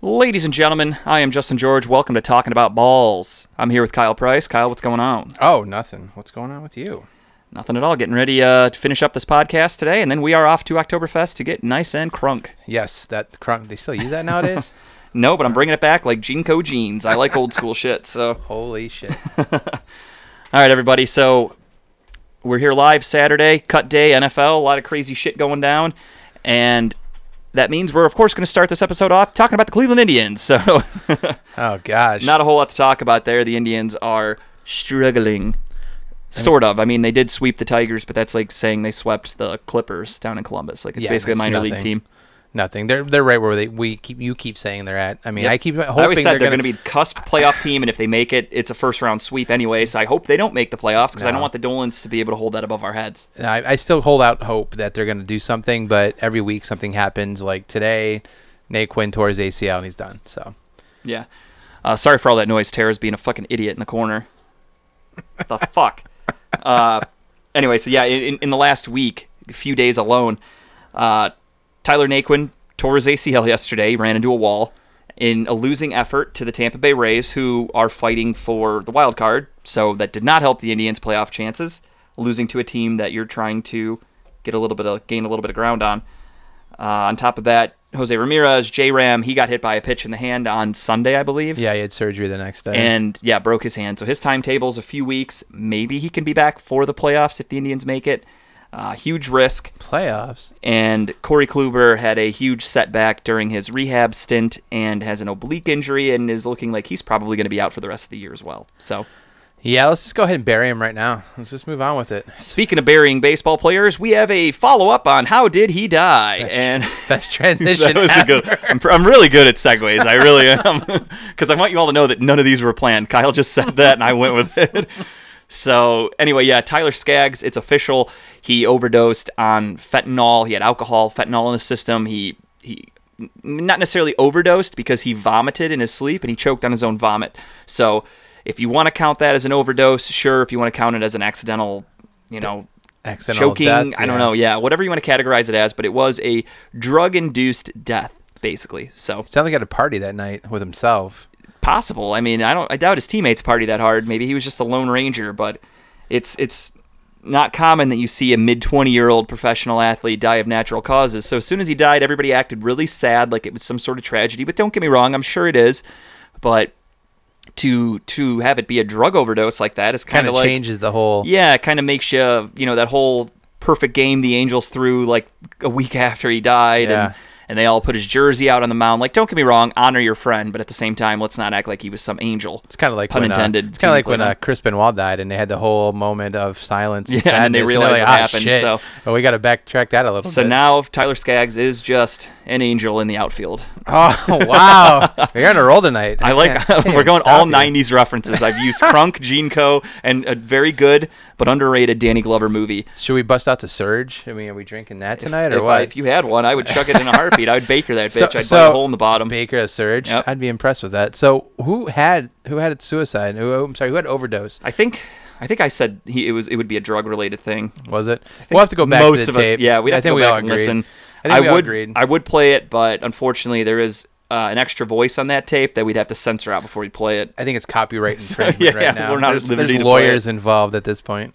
Ladies and gentlemen, I am Justin George. Welcome to Talking About Balls. I'm here with Kyle Price. Kyle, what's going on? Oh, nothing. What's going on with you? Nothing at all. Getting ready uh, to finish up this podcast today, and then we are off to Oktoberfest to get nice and crunk. Yes, that crunk. They still use that nowadays. No, but I'm bringing it back like JNCO jeans. I like old school shit. So, Holy shit! all right, everybody. So we're here live Saturday, cut day, NFL. A lot of crazy shit going down, and that means we're of course going to start this episode off talking about the Cleveland Indians. So. Oh gosh. Not a whole lot to talk about there. The Indians are struggling. Sort of. I mean, they did sweep the Tigers, but that's like saying they swept the Clippers down in Columbus. Like it's Yeah, basically a minor league team. Nothing. They're they're right where they we keep you keep saying they're at. I mean, Yep. I keep hoping I always said they're, they're gonna, be cusp playoff team, and if they make it, it's a first round sweep anyway. So I hope they don't make the playoffs because I don't want the Dolans to be able to hold that above our heads. I, I still hold out hope that they're going to do something, but every week something happens. Like today, Naquin tore his ACL and he's done. So Yeah. Uh, sorry for all that noise. Tara's being a fucking idiot in the corner. the fuck. Uh, anyway, so yeah, in, in the last week, a few days alone, uh, Tyler Naquin tore his ACL yesterday. Ran into a wall in a losing effort to the Tampa Bay Rays, who are fighting for the wild card. So that did not help the Indians' playoff chances. Losing to a team that you're trying to get a little bit of gain a little bit of ground on. Uh, on top of that, Jose Ramirez, J Ram, he got hit by a pitch in the hand on Sunday, I believe. yeah, he had surgery the next day. And yeah, broke his hand. So his timetable's a few weeks. Maybe he can be back for the playoffs if the Indians make it. Uh, huge risk. playoffs. And Corey Kluber had a huge setback during his rehab stint and has an oblique injury and is looking like he's probably going to be out for the rest of the year as well. So, Yeah, let's just go ahead and bury him right now. Let's just move on with it. speaking of burying baseball players, we have a follow up on how did he die? and Best transition. that was a good. I'm, I'm really good at segues. I really am, because I want you all to know that none of these were planned. Kyle just said that, and I went with it. So anyway, yeah, Tyler Skaggs, it's official. He overdosed on fentanyl. He had alcohol, fentanyl in his system. He he not necessarily overdosed because he vomited in his sleep and he choked on his own vomit. So if you want to count that as an overdose, sure. If you want to count it as an accidental, you know, Accidental choking. death, I don't know. Yeah, whatever you want to categorize it as, but it was a drug-induced death, basically. So Sounds like he had a party that night with himself. Possible. I mean, I don't. I doubt his teammates party that hard. Maybe he was just a lone ranger, but it's it's not common that you see a mid 20 year old professional athlete die of natural causes. So as soon as he died, everybody acted really sad, like it was some sort of tragedy. But don't get me wrong, I'm sure it is. But to to have it be a drug overdose like that is kind of like changes the whole. yeah, it kind of makes you, you know, that whole perfect game the Angels threw like a week after he died, Yeah. and and they all put his jersey out on the mound. Like, don't get me wrong, honor your friend, but at the same time, let's not act like he was some angel. It's kind of like Pun when, intended, Uh, it's kind of like when uh. Chris Benoit died, and they had the whole moment of silence. And Yeah, and they realized they're what "Ah, happened, shit." so- well, we got to backtrack that a little bit. So bit. now Tyler Skaggs is just an angel in the outfield. oh wow, you're on a roll tonight. I like can't- can't we're going all you. '90s references. I've used Crunk, JNCO, and a very good but underrated Danny Glover movie. Should we bust out the surge? I mean, are we drinking that tonight if, or what? I, if you had one, I would chuck it in a I would baker that So- bitch. I'd so- bite a hole in the bottom. Baker of Surge. Yep. I'd be impressed with that. So who had who had it suicide? Who I'm sorry, who had overdose? I think I think I said he it was it would be a drug related thing. Was it? We'll have to go back Most to the of tape. us, yeah, we I think we all agreed. listen. I think we all would agreed. I would play it, but unfortunately there is uh, an extra voice on that tape that we'd have to censor out before we play it. I think it's copyright infringement yeah, right now. we're not there's, there's lawyers involved at this point.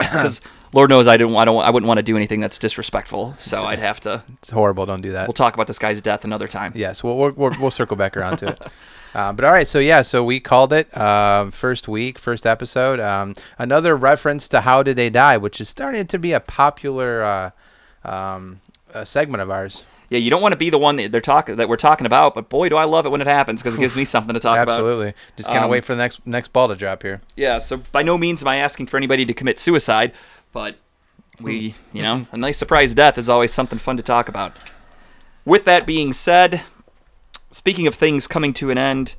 Because Lord knows I didn't I don't I wouldn't want to do anything that's disrespectful. So I'd have to. It's horrible. Don't do that. We'll talk about this guy's death another time. Yes, we'll we'll, we'll, we'll circle back around to it. Uh, but all right, so yeah, so we called it um, first week, first episode. Um, another reference to how did they die, which is starting to be a popular uh, um, uh segment of ours. Yeah, you don't want to be the one that they're talking that we're talking about, but boy, do I love it when it happens because it gives me something to talk about. Absolutely, just kind of Um, wait for the next next ball to drop here. Yeah, so by no means am I asking for anybody to commit suicide, but we, you know, a nice surprise death is always something fun to talk about. With that being said, speaking of things coming to an end,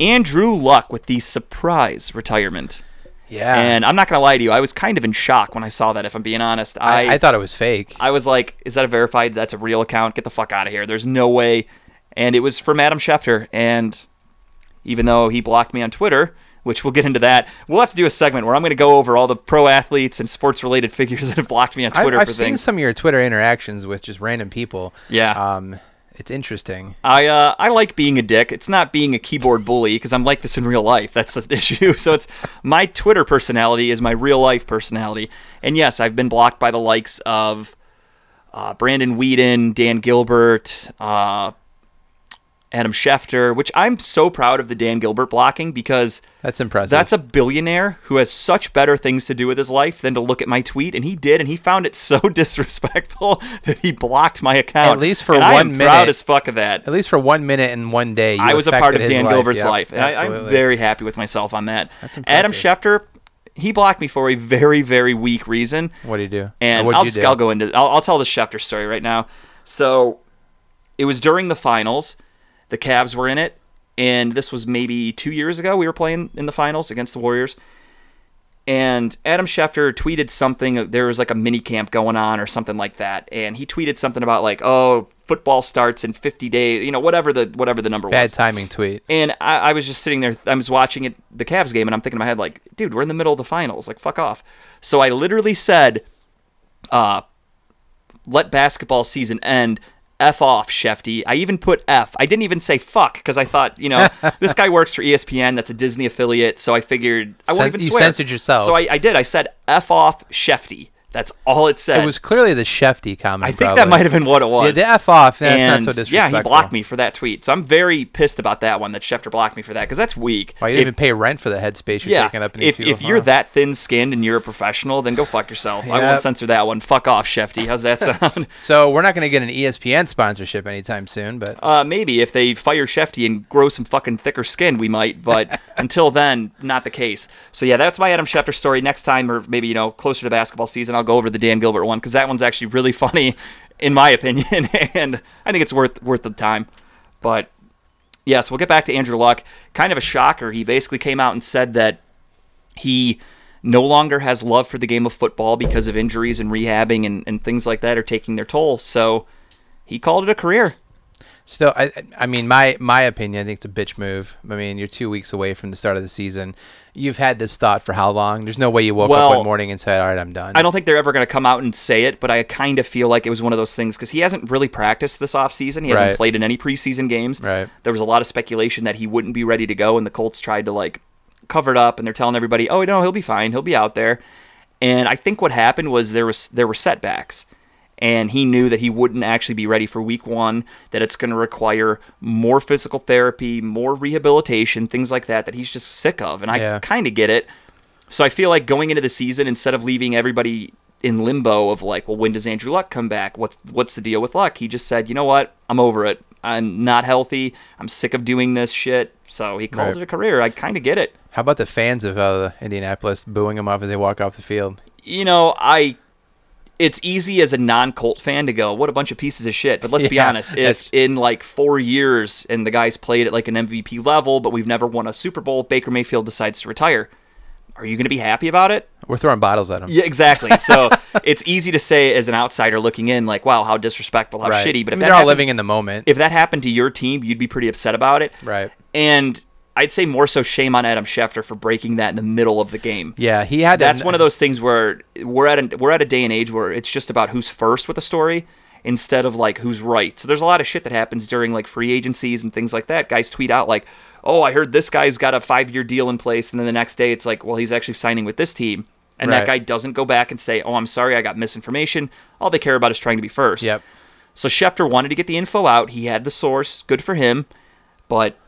Andrew Luck with the surprise retirement. Yeah, And I'm not going to lie to you, I was kind of in shock when I saw that, if I'm being honest. I, I, I thought it was fake. I was like, is that a verified? That's a real account. Get the fuck out of here. There's no way. And it was from Adam Schefter. And even though he blocked me on Twitter, which we'll get into that, we'll have to do a segment where I'm going to go over all the pro athletes and sports related figures that have blocked me on I've, Twitter I've for seen things. some of your Twitter interactions with just random people. Yeah. Um, It's interesting. I uh, I like being a dick. It's not being a keyboard bully because I'm like this in real life. That's the issue. So it's my Twitter personality is my real life personality. And yes, I've been blocked by the likes of uh, Brandon Weeden, Dan Gilbert, uh, Adam Schefter, which I'm so proud of the Dan Gilbert blocking because That's impressive. that's a billionaire who has such better things to do with his life than to look at my tweet, and he did, and he found it so disrespectful that he blocked my account. At least for and I one am proud minute. as fuck of that. At least for one minute and one day. You I was a part of Dan life. Gilbert's Yep, life, and I, I'm very happy with myself on that. That's impressive. Adam. Schefter, he blocked me for a very, very weak reason, What do you do? And I'll just do? I'll go into I'll, I'll tell the Schefter story right now. So it was during the finals. The Cavs were in it, and this was maybe two years ago. We were playing in the finals against the Warriors. And Adam Schefter tweeted something. There was like a mini camp going on or something like that, and he tweeted something about like, "Oh, football starts in 50 days," you know, whatever the whatever the number Bad was. Bad timing tweet. And I, I was just sitting there. I was watching it, the Cavs game, and I'm thinking in my head like, "Dude, we're in the middle of the finals. Like, fuck off." So I literally said, uh, "Let basketball season end." F off, Shefty. I even put F. I didn't even say fuck because I thought, you know, this guy works for ESPN. That's a Disney affiliate. So I figured I won't even you swear. censored yourself. So I, I did. I said F off, Shefty. That's all it said. It was clearly the Shefty comment. I think probably. that might have been what it was Yeah, the F off. That's and not so yeah, he blocked me for that tweet. So I'm very pissed about that one that Schefter blocked me for that because that's weak. Why you didn't If- even pay rent for the headspace you're yeah, taking up in these if, if you're that thin skinned and you're a professional, then go fuck yourself. I won't censor that one. Fuck off, Shefty. How's that sound? So we're not going to get an ESPN sponsorship anytime soon, but uh, maybe if they fire Shefty and grow some fucking thicker skin, we might. But until then, not the case. So yeah, that's my Adam Schefter story. Next time, or maybe you know closer to basketball season, I'll go over the Dan Gilbert one because that one's actually really funny, in my opinion, and I think it's worth worth the time. But yes, we'll get back to Andrew Luck. Kind of a shocker. He basically came out and said that he no longer has love for the game of football because of injuries and rehabbing and, and things like that are taking their toll. So he called it a career. Still, I, I mean, my my opinion, I think it's a bitch move. I mean, you're two weeks away from the start of the season. You've had this thought for how long? There's no way you woke up one morning and said, "All right, I'm done." I don't think they're ever going to come out and say it, but I kind of feel like it was one of those things because he hasn't really practiced this offseason. He hasn't Right. played in any preseason games. Right. There was a lot of speculation that he wouldn't be ready to go, and the Colts tried to like cover it up, and they're telling everybody, "Oh no, he'll be fine. He'll be out there." And I think what happened was there was there were setbacks, and he knew that he wouldn't actually be ready for Week One. That it's going to require more physical therapy, more rehabilitation, things like that. That he's just sick of, and I Yeah. kind of get it. So I feel like going into the season, instead of leaving everybody in limbo of like, well, when does Andrew Luck come back? What's what's the deal with Luck? He just said, you know what, I'm over it. I'm not healthy. I'm sick of doing this shit. So he called Right. it a career. I kind of get it. How about the fans of uh, Indianapolis booing him off as they walk off the field? You know, I. It's easy as a non-Colt fan to go, "What a bunch of pieces of shit." But let's be honest: if in like four years and the guy's played at like an MVP level, but we've never won a Super Bowl, Baker Mayfield decides to retire, are you going to be happy about it? We're throwing bottles at him. Yeah, exactly. So it's easy to say as an outsider looking in, like, wow, how disrespectful, how right. shitty. But I if mean, they're all living in the moment. if that happened to your team, you'd be pretty upset about it. right. And I'd say more so shame on Adam Schefter for breaking that in the middle of the game. Yeah, he had. That's an- one of those things where we're at a we're at a day and age where it's just about who's first with a story instead of like who's right. So there's a lot of shit that happens during like free agencies and things like that. Guys tweet out like, "Oh, I heard this guy's got a 5-year deal in place." And then the next day it's like, "Well, he's actually signing with this team." And that guy doesn't go back and say, "Oh, I'm sorry, I got misinformation." All they care about is trying to be first. Yep. So Schefter wanted to get the info out. He had the source. Good for him. But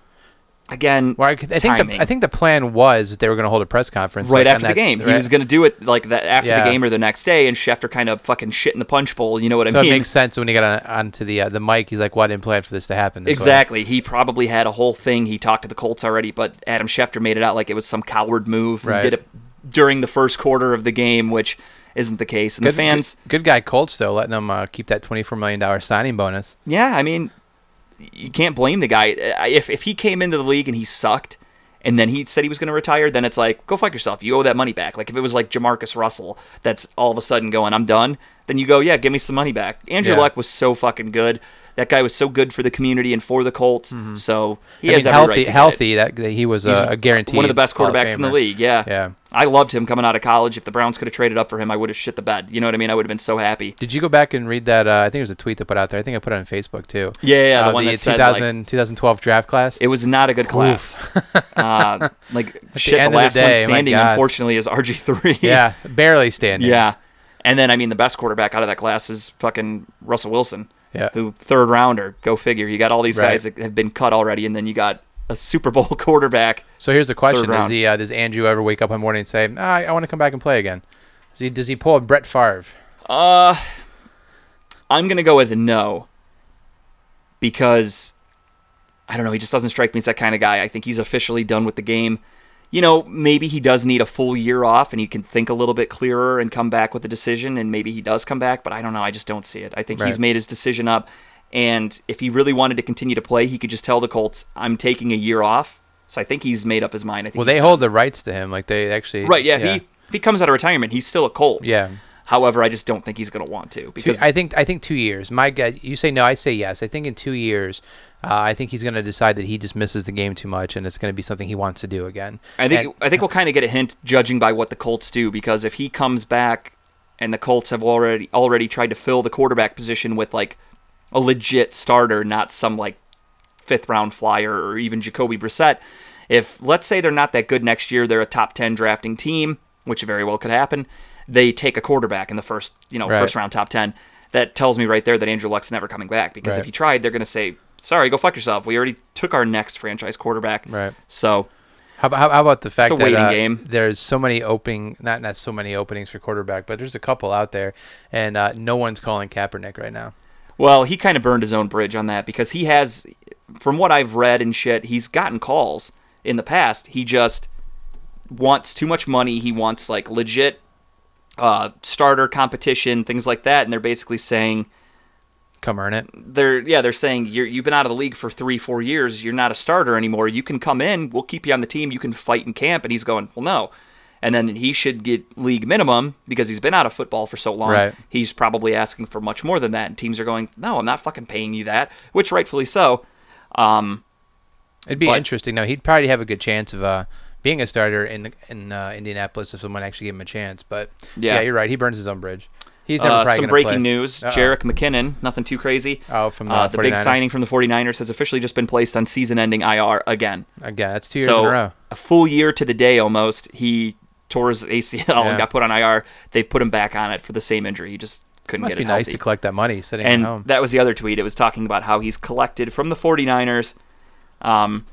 again, Well, I, I think the, I think the plan was they were going to hold a press conference right like, after the game. He was going to do it like that after Yeah. the game or the next day, and Schefter kind of fucking shit in the punch bowl. You know what So I mean? So it makes sense when he got on, onto the uh, the mic. He's like, "Well, I didn't plan for this to happen." This way." exactly. He probably had a whole thing. He talked to the Colts already, but Adam Schefter made it out like it was some coward move. Right. He did it during the first quarter of the game, which isn't the case. And Good, the fans, good, good guy Colts though, letting him uh, keep that twenty four million dollar signing bonus. yeah, I mean, you can't blame the guy. If if he came into the league and he sucked. And then he said he was going to retire. Then it's like, go fuck yourself. You owe that money back. Like if it was like Jamarcus Russell, that's all of a sudden going, I'm done. Then you go, yeah, give me some money back. Andrew Yeah. Luck was so fucking good. That guy was so good for the community and for the Colts. So he Mm-hmm. I has mean, healthy, right to get it. healthy. That, that he was a, a guaranteed One of the best quarterbacks in the league. Yeah. Yeah. I loved him coming out of college. If the Browns could have traded up for him, I would have shit the bed. You know what I mean? I would have been so happy. Did you go back and read that? Uh, I think it was a tweet that put out there. I think I put it on Facebook too. Yeah, yeah, the Uh, one the that said like 2012 draft class. it was not a good class. uh, like shit, the the last one day, my standing, unfortunately, is RG three. yeah, barely standing. yeah. And then I mean, the best quarterback out of that class is fucking Russell Wilson. Yeah. Who third rounder? Go figure. You got all these Right. guys that have been cut already, and then you got a Super Bowl quarterback. So here's the question: Does he, uh, does Andrew ever wake up one morning and say, ah, "I want to come back and play again"? Does he, does he pull a Brett Favre? Uh, I'm gonna go with no. Because I don't know, he just doesn't strike me as that kind of guy. I think he's officially done with the game. You know, maybe he does need a full year off and he can think a little bit clearer and come back with a decision, and maybe he does come back, but I don't know. I just don't see it. I think he's made his decision up, and if he really wanted to continue to play, he could just tell the Colts, I'm taking a year off. So I think he's made up his mind. I think Well, they done. hold the rights to him. Like they actually. Right, yeah, If, he, if he comes out of retirement, he's still a Colt. Yeah. However, I just don't think he's going to want to because I think I think two years. My guy, you say no, I say yes. I think in two years, uh, I think he's going to decide that he just misses the game too much, and it's going to be something he wants to do again. I think And- I think we'll kind of get a hint judging by what the Colts do because if he comes back and the Colts have already already tried to fill the quarterback position with like a legit starter, not some like fifth round flyer or even Jacoby Brissett. If let's say they're not that good next year, they're a top ten drafting team, which very well could happen. They take a quarterback in the first, you know, Right. first round top ten. That tells me right there that Andrew Luck's never coming back because Right. if he tried, they're going to say, "Sorry, go fuck yourself. We already took our next franchise quarterback." Right. So How about, how, how about the fact that uh, there's so many opening, not not so many openings for quarterback, but there's a couple out there, and uh, no one's calling Kaepernick right now. Well, he kind of burned his own bridge on that because he has, from what I've read and shit, he's gotten calls in the past. He just wants too much money. He wants like legit uh, starter competition, things like that, and they're basically saying Come earn it. they're yeah they're saying you're, you've been out of the league for three four years. You're not a starter anymore. You can come in. We'll keep you on the team. You can fight in camp. And he's going well no. And then he should get league minimum because he's been out of football for so long. Right. He's probably asking for much more than that. And teams are going, no, I'm not fucking paying you that, which rightfully so. Um, It'd be But- interesting. though. he'd probably have a good chance of uh, being a starter in the, in uh, Indianapolis if someone actually gave him a chance. But yeah, Yeah. you're right. He burns his own bridge. He's never uh, some breaking play. news: Uh-oh. Jerick McKinnon, nothing too crazy. Oh, from the uh, the big 49ers. signing from the 49ers has officially just been placed on season-ending IR again. Again, that's two years so in a row. a full year to the day almost. He tore his ACL Yeah. and got put on IR. They've put him back on it for the same injury. He just couldn't Must get be it nice healthy. to collect that money sitting and at home. that was the other tweet. It was talking about how he's collected from the 49ers um,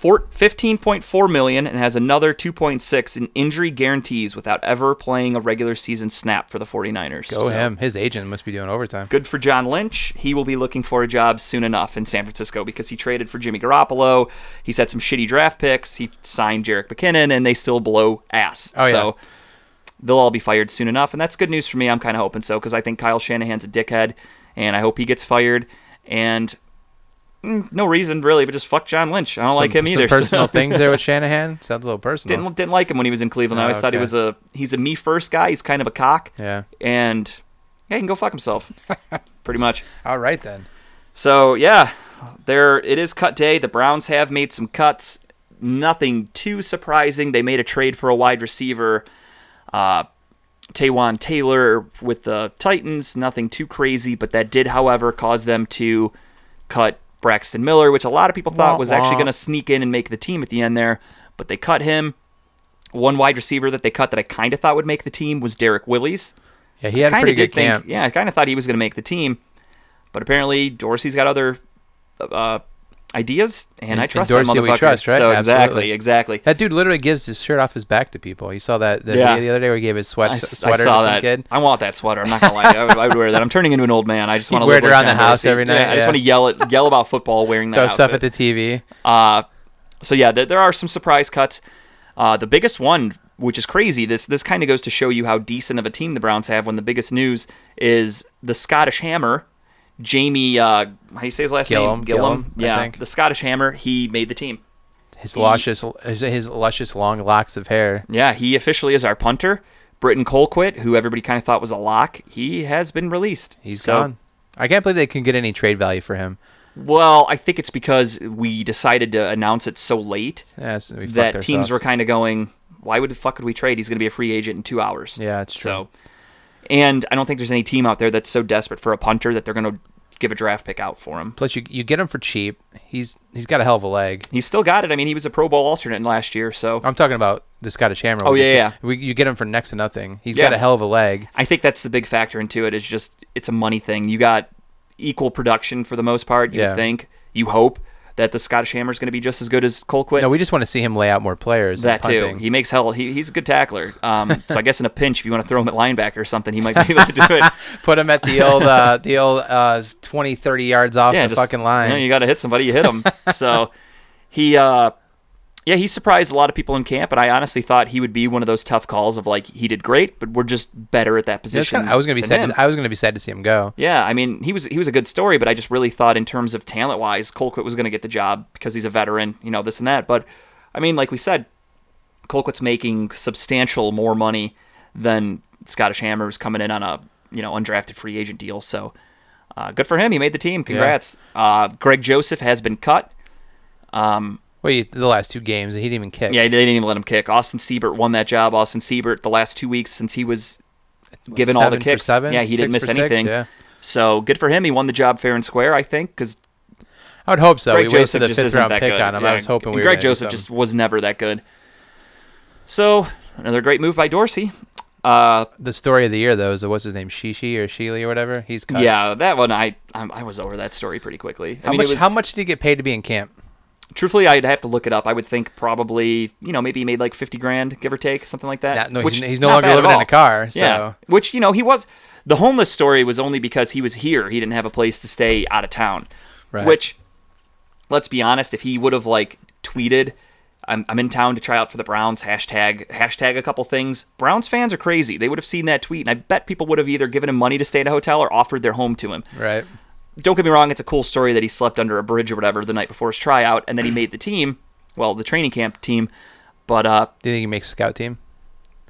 15.4 million and has another 2.6 in injury guarantees without ever playing a regular season snap for the 49ers. Go So, him. His agent must be doing overtime. Good for John Lynch. He will be looking for a job soon enough in San Francisco because he traded for Jimmy Garoppolo. He's had some shitty draft picks. He signed Jerick McKinnon, and they still blow ass. Oh, yeah. so they'll all be fired soon enough, and that's good news for me. I'm kind of hoping so because I think Kyle Shanahan's a dickhead, and I hope he gets fired. And no reason really, but just fuck John Lynch. I don't like him some either. personal things there with Shanahan. Sounds a little personal. Didn't didn't like him when he was in Cleveland. I Oh, always thought he was a he's a me first guy. He's kind of a cock, yeah. and yeah, he can go fuck himself. Pretty much. All right then. So yeah, there it is cut day. The Browns have made some cuts. Nothing too surprising. They made a trade for a wide receiver, uh, Taywan Taylor with the Titans. Nothing too crazy, but that did, however, cause them to cut Braxton Miller, which a lot of people thought Wah, was actually going to sneak in and make the team at the end there, but they cut him. One wide receiver that they cut that I kind of thought would make the team was Derrick Willies Yeah, he had a pretty good think, camp. yeah, I kind of thought he was going to make the team, but apparently Dorsey's got other uh, ideas, and, And- I and trust Dorsey that we motherfucker. trust, right? So exactly, Absolutely. exactly. That dude literally gives his shirt off his back to people. You saw that the, Yeah. the other day where he gave his sweat, I, sweater I saw to that. kid. I want that sweater. I'm not gonna lie. I would, I would wear that. I'm turning into an old man. I just want to wear it like around the house every night, Yeah, I just want to yell at, yell about football wearing that Throw stuff at the TV. Uh, so yeah, there, there are some surprise cuts. Uh, the biggest one, which is crazy, this this kind of goes to show you how decent of a team the Browns have. When the biggest news is the Scottish Hammer, Jamie. Uh, how do you say his last Gillan, name? Gillan, I yeah, think. the Scottish Hammer. He made the team. His He- luscious, his, his luscious long locks of hair. Yeah, he officially is our punter. Britton Colquitt, who everybody kind of thought was a lock, he has been released. He's So, gone. I can't believe they can get any trade value for him. Well, I think it's because we decided to announce it so late Yeah, so we that teams ourselves. were kind of going, "Why would the fuck would we trade? He's going to be a free agent in two hours." Yeah, it's true. So, and I don't think there's any team out there that's so desperate for a punter that they're going to give a draft pick out for him. Plus, you you get him for cheap. He's he's got a hell of a leg. He's still got it. I mean, he was a Pro Bowl alternate last year, so I'm talking about the Scottish Hammer. Oh yeah, yeah. We, you get him for next to nothing. He's got a hell of a leg. I think that's the big factor into it. Is just it's a money thing. You got equal production for the most part. You Yeah. think. You hope that the Scottish Hammer is going to be just as good as Colquitt. No, we just want to see him lay out more players. that too. He makes hell. He, he's a good tackler. Um, so I guess in a pinch, if you want to throw him at linebacker or something, he might be able to do it. Put him at the old uh, the old uh, 20, 30 yards off yeah, the just, fucking line. You, know, you got to hit somebody, you hit him. so he, uh, yeah, he surprised a lot of people in camp, and I honestly thought he would be one of those tough calls of like he did great, but we're just better at that Yeah, position. kinda- I was gonna be sad. him. I was gonna be sad to see him go. Yeah, I mean, he was he was a good story, but I just really thought in terms of talent wise, Colquitt was going to get the job because he's a veteran, you know, this and that. But I mean, like we said, Colquitt's making substantial more money than Scottish Hammers coming in on a you know undrafted free agent deal. So uh, good for him. He made the team. Congrats. Uh, Greg Joseph has been cut. Um, Well, he, the last two games, he didn't even kick. yeah, they didn't even let him kick. Austin Seibert won that job. Austin Seibert, the last two weeks since he was given all the kicks, seven, yeah, he didn't miss six, anything. yeah. So good for him. He won the job fair and square, I think, because I would hope so. Greg we Joseph wasted a just fifth isn't that pick good. on him. Yeah, I was hoping we Greg Joseph just was never that good. So another great move by Dorsey. Uh, The story of the year, though, is what's his name, Shishi or Sheely or whatever. He's cut. yeah, that one I I was over that story pretty quickly. I How mean, much? it was how much did he get paid to be in camp? Truthfully I'd have to look it up. I would think probably you know maybe he made like fifty grand, give or take, something like that. Nah, no, which he's, he's no longer living in a car. So Yeah, which you know he was. The homeless story was only because he was here. He didn't have a place to stay out of town. Right. Which, let's be honest, if he would have like tweeted, "I'm I'm in town to try out for the Browns," hashtag hashtag a couple things. Browns fans are crazy. They would have seen that tweet, and I bet people would have either given him money to stay at a hotel or offered their home to him. right. Don't get me wrong; it's a cool story that he slept under a bridge or whatever the night before his tryout, and then he made the team. Well, the training camp team, but uh, Do you think he makes a scout team?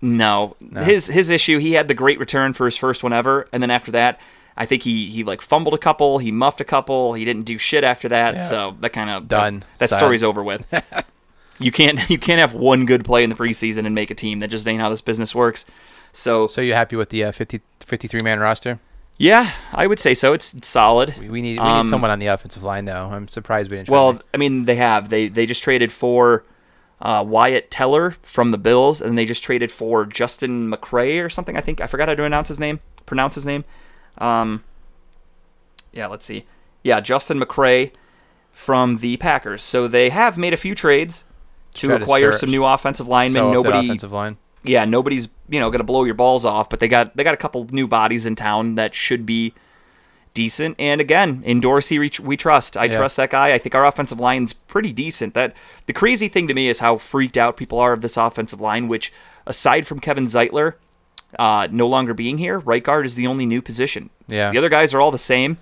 no. His his issue, he had the great return for his first one ever, and then after that, I think he he like fumbled a couple, he muffed a couple, he didn't do shit after that, Yeah. so that kind of Done. That, Sad. story's over with. you can't you can't have one good play in the preseason and make a team. That just ain't how this business works. So, So you happy with the uh, 50, 53 man roster? Yeah, I would say so. It's, it's solid. We, we need we Um, need someone on the offensive line though. I'm surprised we didn't. Well, to- I mean, they have. They they just traded for uh, Wyatt Teller from the Bills, and they just traded for Justin McCray or something. I think I forgot how to announce his name, pronounce his name. Um, yeah, let's see. Yeah, Justin McCray from the Packers. So they have made a few trades to Try to acquire search. some new offensive linemen. so up that Nobody, offensive line. Yeah, nobody's you know gonna blow your balls off, but they got they got a couple new bodies in town that should be decent. And again, in Dorsey, we, we trust. I Yeah. trust that guy. I think our offensive line's pretty decent. That the crazy thing to me is how freaked out people are of this offensive line. Which, aside from Kevin Zeitler, uh, no longer being here, right guard is the only new position. Yeah. the other guys are all the same.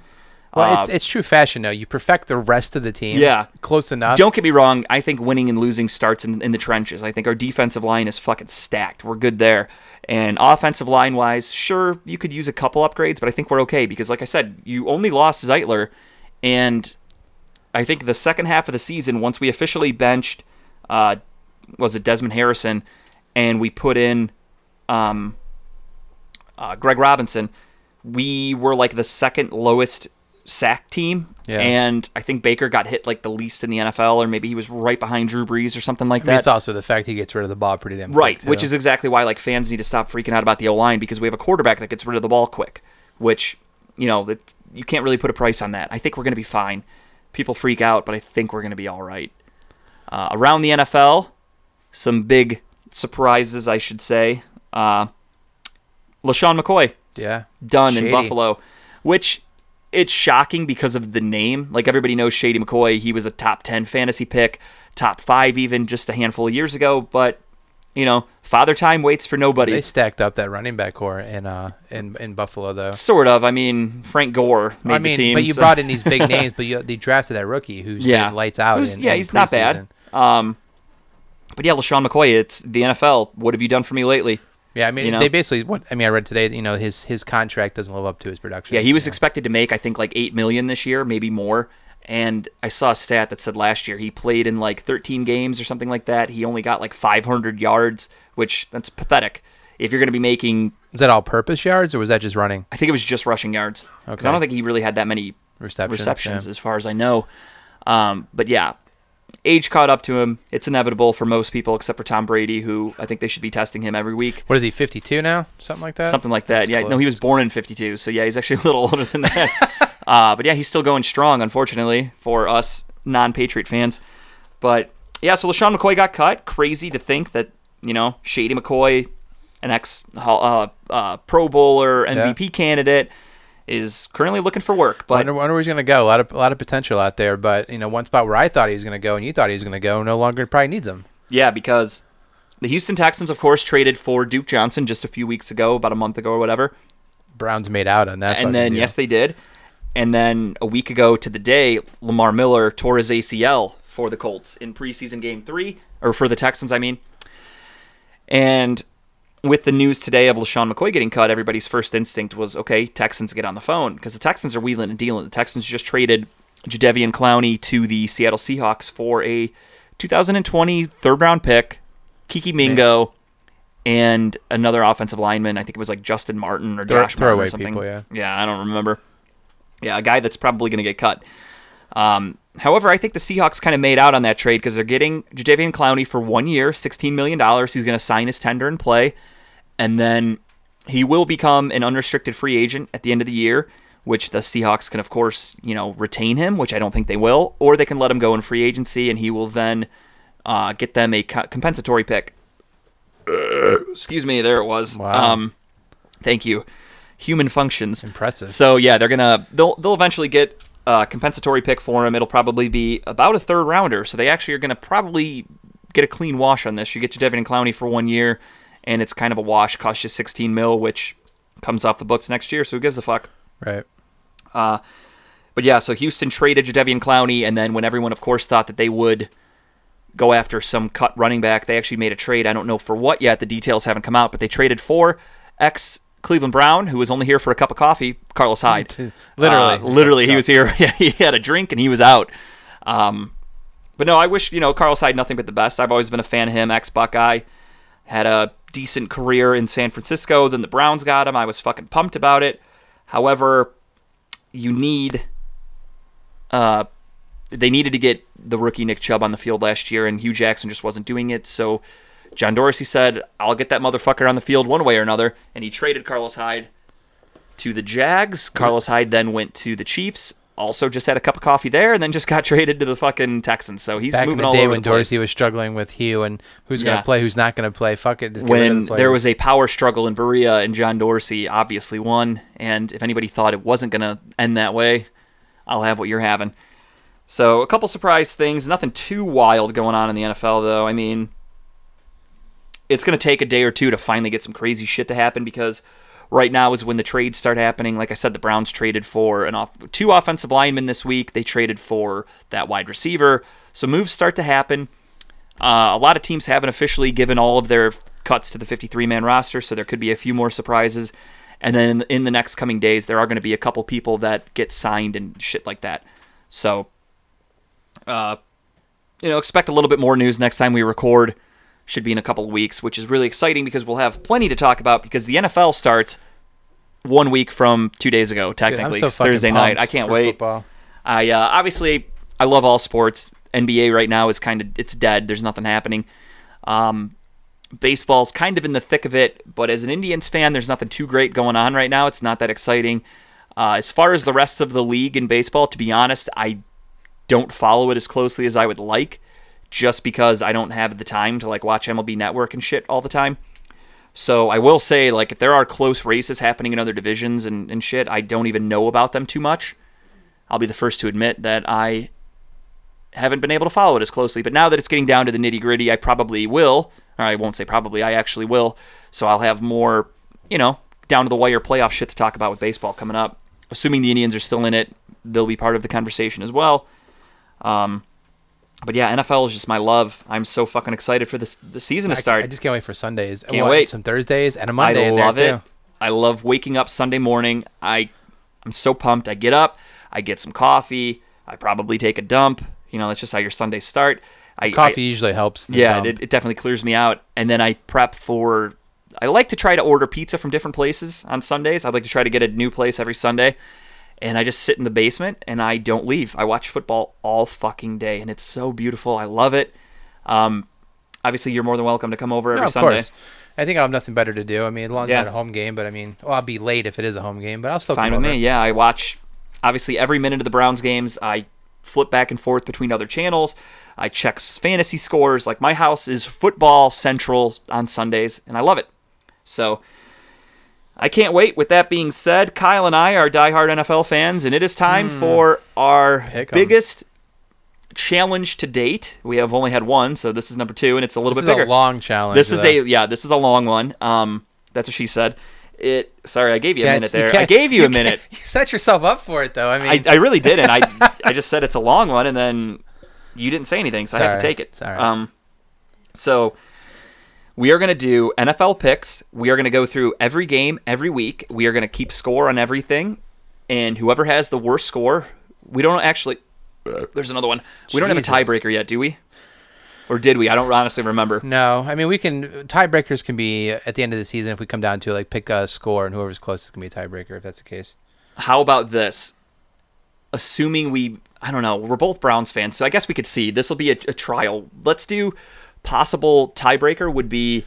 Well, Uh, it's it's true fashion though. You perfect the rest of the team. Yeah. Close enough. Don't get me wrong. I think winning and losing starts in, in the trenches. I think our defensive line is fucking stacked. We're good there. And offensive line wise, sure, you could use a couple upgrades, but I think we're okay because, like I said, you only lost Zeitler. And I think the second half of the season, once we officially benched, uh, was it Desmond Harrison, and we put in um, uh, Greg Robinson, we were like the second lowest sack team. Yeah. And I think Baker got hit like the least in the NFL, or maybe he was right behind Drew Brees or something like I mean, that. it's also the fact he gets rid of the ball pretty damn Right, quick, which is exactly why like fans need to stop freaking out about the O line because we have a quarterback that gets rid of the ball quick, which you know that you can't really put a price on that. I think we're going to be fine. People freak out, but I think we're going to be all right. Uh, around the NFL, some big surprises, I should say. Uh, LeSean McCoy yeah. done in Buffalo, which it's shocking because of the name. Like everybody knows Shady McCoy. He was a top 10 fantasy pick, top five even just a handful of years ago. But, you know, father time waits for nobody. They stacked up that running back corps in uh in in Buffalo though. Sort of. I mean, Frank Gore made I mean, the team. but you so- brought in these big names, but you they drafted that rookie who's yeah, lights out. Who's- in- yeah, in he's not bad. Um, but yeah, LeSean McCoy, it's the NFL. What have you done for me lately? Yeah, I mean, You know? they basically what I mean. I read today. You know, his his contract doesn't live up to his production. Yeah, he was expected to make I think like eight million this year, maybe more. And I saw a stat that said last year he played in like 13 games or something like that. He only got like 500 yards, which that's pathetic. If you're going to be making, Was that all purpose yards or was that just running I think it was just rushing yards because I don't think he really had that many receptions? receptions yeah. as far as I know. Um, but yeah, age caught up to him. It's inevitable for most people except for Tom Brady, who I think they should be testing him every week. What is he? Fifty two now? Something like that. Something like that. Yeah, close. no, he was born in 52, so yeah, he's actually a little older than that. uh, but yeah, he's still going strong, unfortunately, for us non-Patriot fans. But yeah, so LeSean McCoy got cut. Crazy to think that, you know, Shady McCoy, an ex uh, uh, Pro Bowler, MVP candidate, is currently looking for work. But wonder, wonder where he's going to go. A lot of a lot of potential out there, but you know, one spot where I thought he was going to go and you thought he was going to go, no longer probably needs him. Yeah, because the Houston Texans, of course, traded for Duke Johnson just a few weeks ago, about a month ago or whatever. Browns made out on that. and then, deal. yes, they did. And then a week ago to the day, Lamar Miller tore his ACL for the Colts in preseason game three, or for the Texans, I mean. And with the news today of LeSean McCoy getting cut, everybody's first instinct was, okay, Texans get on the phone because the Texans are wheeling and dealing. The Texans just traded Jadeveon Clowney to the Seattle Seahawks for a 2020 third round pick, Keke Mingo, and another offensive lineman. I think it was like Justin Martin or Throw- Josh Martin throwaway or something. people, yeah. Yeah, I don't remember. Yeah, a guy that's probably going to get cut. Um, however, I think the Seahawks kind of made out on that trade because they're getting Jadeveon Clowney for one year, $16 million. He's going to sign his tender and play. And then he will become an unrestricted free agent at the end of the year, which the Seahawks can, of course, you know, retain him, which I don't think they will, or they can let him go in free agency and he will then uh, get them a compensatory pick. Excuse me, there it was. Wow. Um, thank you. Human functions. impressive. So yeah, they're gonna they'll they'll eventually get a compensatory pick for him. It'll probably be about a third rounder. So they actually are gonna probably get a clean wash on this. You get Jadeveon Clowney for one year, and it's kind of a wash. Costs you 16 mil, which comes off the books next year. So who gives a fuck? right. Uh, but yeah, so Houston traded Jadeveon Clowney, and then when everyone, of course, thought that they would go after some cut running back, they actually made a trade. I don't know for what yet. The details haven't come out, but they traded for ex Cleveland Brown, who was only here for a cup of coffee, Carlos Hyde. Literally. Uh, literally, he was here. Yeah, he had a drink and he was out. Um, but no, I wish you know Carlos Hyde nothing but the best. I've always been a fan of him. Ex Buckeye, had a decent career in San Francisco. Then the Browns got him. I was fucking pumped about it. However, you need uh, they needed to get the rookie Nick Chubb on the field last year, and Hue Jackson just wasn't doing it. So John Dorsey said, "I'll get that motherfucker on the field one way or another," and he traded Carlos Hyde to the Jags. Carlos Hyde then went to the Chiefs. Also, just had a cup of coffee there, and then just got traded to the fucking Texans. So he's Back in moving the all day when the. Dorsey was struggling with Hue and who's going to play, who's not going to play. Fuck it. just get rid of when the there was a power struggle in Berea and John Dorsey obviously won. And if anybody thought it wasn't going to end that way, I'll have what you're having. So a couple surprise things. Nothing too wild going on in the NFL though. I mean, it's going to take a day or two to finally get some crazy shit to happen because right now is when the trades start happening. Like I said, the Browns traded for an off two offensive linemen this week. They traded for that wide receiver. So moves start to happen. Uh, a lot of teams haven't officially given all of their cuts to the 53 man roster, so there could be a few more surprises. And then in the next coming days, there are going to be a couple people that get signed and shit like that. So, uh, you know, expect a little bit more news next time we record. Should be in a couple of weeks, which is really exciting because we'll have plenty to talk about because the NFL starts one week from two days ago, Dude, technically. so Thursday night. I can't wait. football. I uh, obviously I love all sports. NBA right now is kind of it's dead. There's nothing happening. Um, baseball's kind of in the thick of it, but as an Indians fan, there's nothing too great going on right now. It's not that exciting. Uh, as far as the rest of the league in baseball, to be honest, I don't follow it as closely as I would like, just because I don't have the time to like watch MLB Network and shit all the time. So I will say, like, if there are close races happening in other divisions and, and shit, I don't even know about them too much. I'll be the first to admit that I haven't been able to follow it as closely. But now that it's getting down to the nitty gritty, I probably will. Or I won't say probably, I actually will. So I'll have more, you know, down to the wire playoff shit to talk about with baseball coming up. Assuming the Indians are still in it, they'll be part of the conversation as well. Um, but yeah, NFL is just my love. I'm so fucking excited for this the season to start. I just can't wait for Sundays. Can't What, wait. Some Thursdays and a Monday. I love it. too. I love waking up Sunday morning. I I'm so pumped. I get up, I get some coffee, I probably take a dump. You know, that's just how your Sundays start. I, Coffee I- usually helps. the yeah, dump. it, it definitely clears me out. And then I prep for. I like to try to order pizza from different places on Sundays. I'd like to try to get a new place every Sunday. And I just sit in the basement and I don't leave. I watch football all fucking day, and it's so beautiful. I love it. Um, obviously, you're more than welcome to come over every No, of Sunday. course. I think I'll have nothing better to do. I mean, as long as Yeah. it's not a home game, but I mean, well, I'll be late if it is a home game, but I'll still Fine come with over. me. Yeah, I watch obviously every minute of the Browns games. I flip back and forth between other channels. I check fantasy scores. Like my house is football central on Sundays, and I love it. So I can't wait. With that being said, Kyle and I are diehard NFL fans, and it is time for our biggest challenge to date. We have only had one, so this is number two, and it's a little This bit is bigger. a long challenge. This is though. a yeah. This is a long one. Um, that's what she said. It. Sorry, I gave you a minute there. I gave you a can't- minute. You set yourself up for it, though. I mean, I, I really didn't. I I just said it's a long one, and then you didn't say anything, so I have to take it. Sorry. Um, so we are going to do NFL picks. We are going to go through every game every week. We are going to keep score on everything, and whoever has the worst score, we don't actually. there's another one. We don't have a tiebreaker yet, do we? Or did we? I don't honestly remember. no. I mean, we can tiebreakers can be at the end of the season if we come down to like pick a score and whoever's closest can be a tiebreaker if that's the case. How about this? Assuming we, I don't know, we're both Browns fans, so I guess we could see this will be a, a trial. Let's do possible tiebreaker would be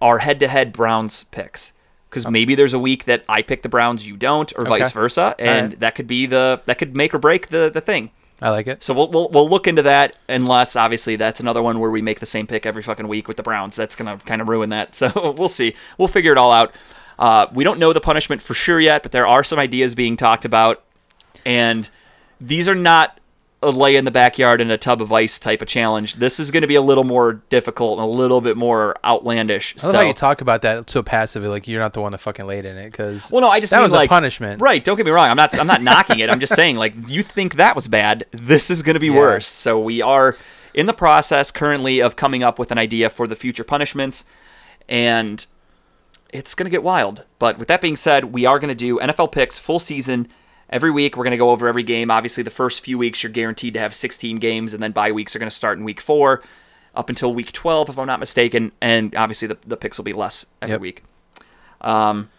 our head-to-head Browns picks because maybe there's a week that I pick the Browns, you don't, or vice versa, and right. that could be the that could make or break the the thing. I like it. So we'll, we'll we'll look into that unless obviously that's another one where we make the same pick every fucking week with the Browns. That's gonna kind of ruin that. So we'll see. We'll figure it all out. Uh, we don't know the punishment for sure yet, but there are some ideas being talked about, and these are not a lay in the backyard in a tub of ice type of challenge. This is going to be a little more difficult and a little bit more outlandish. I love so how you talk about that so passively, like you're not the one that fucking laid in it. Because Well, no, I just that mean, was like, a punishment. Right. Don't get me wrong. I'm not. I'm not knocking it. I'm just saying, like, you think that was bad. This is going to be Yeah. worse. So we are in the process currently of coming up with an idea for the future punishments, and it's going to get wild. But with that being said, we are going to do NFL picks full season. Every week, we're going to go over every game. Obviously, the first few weeks, you're guaranteed to have 16 games, and then bye weeks are going to start in week four up until week 12, if I'm not mistaken. And obviously, the, the picks will be less every Yep. week. Um,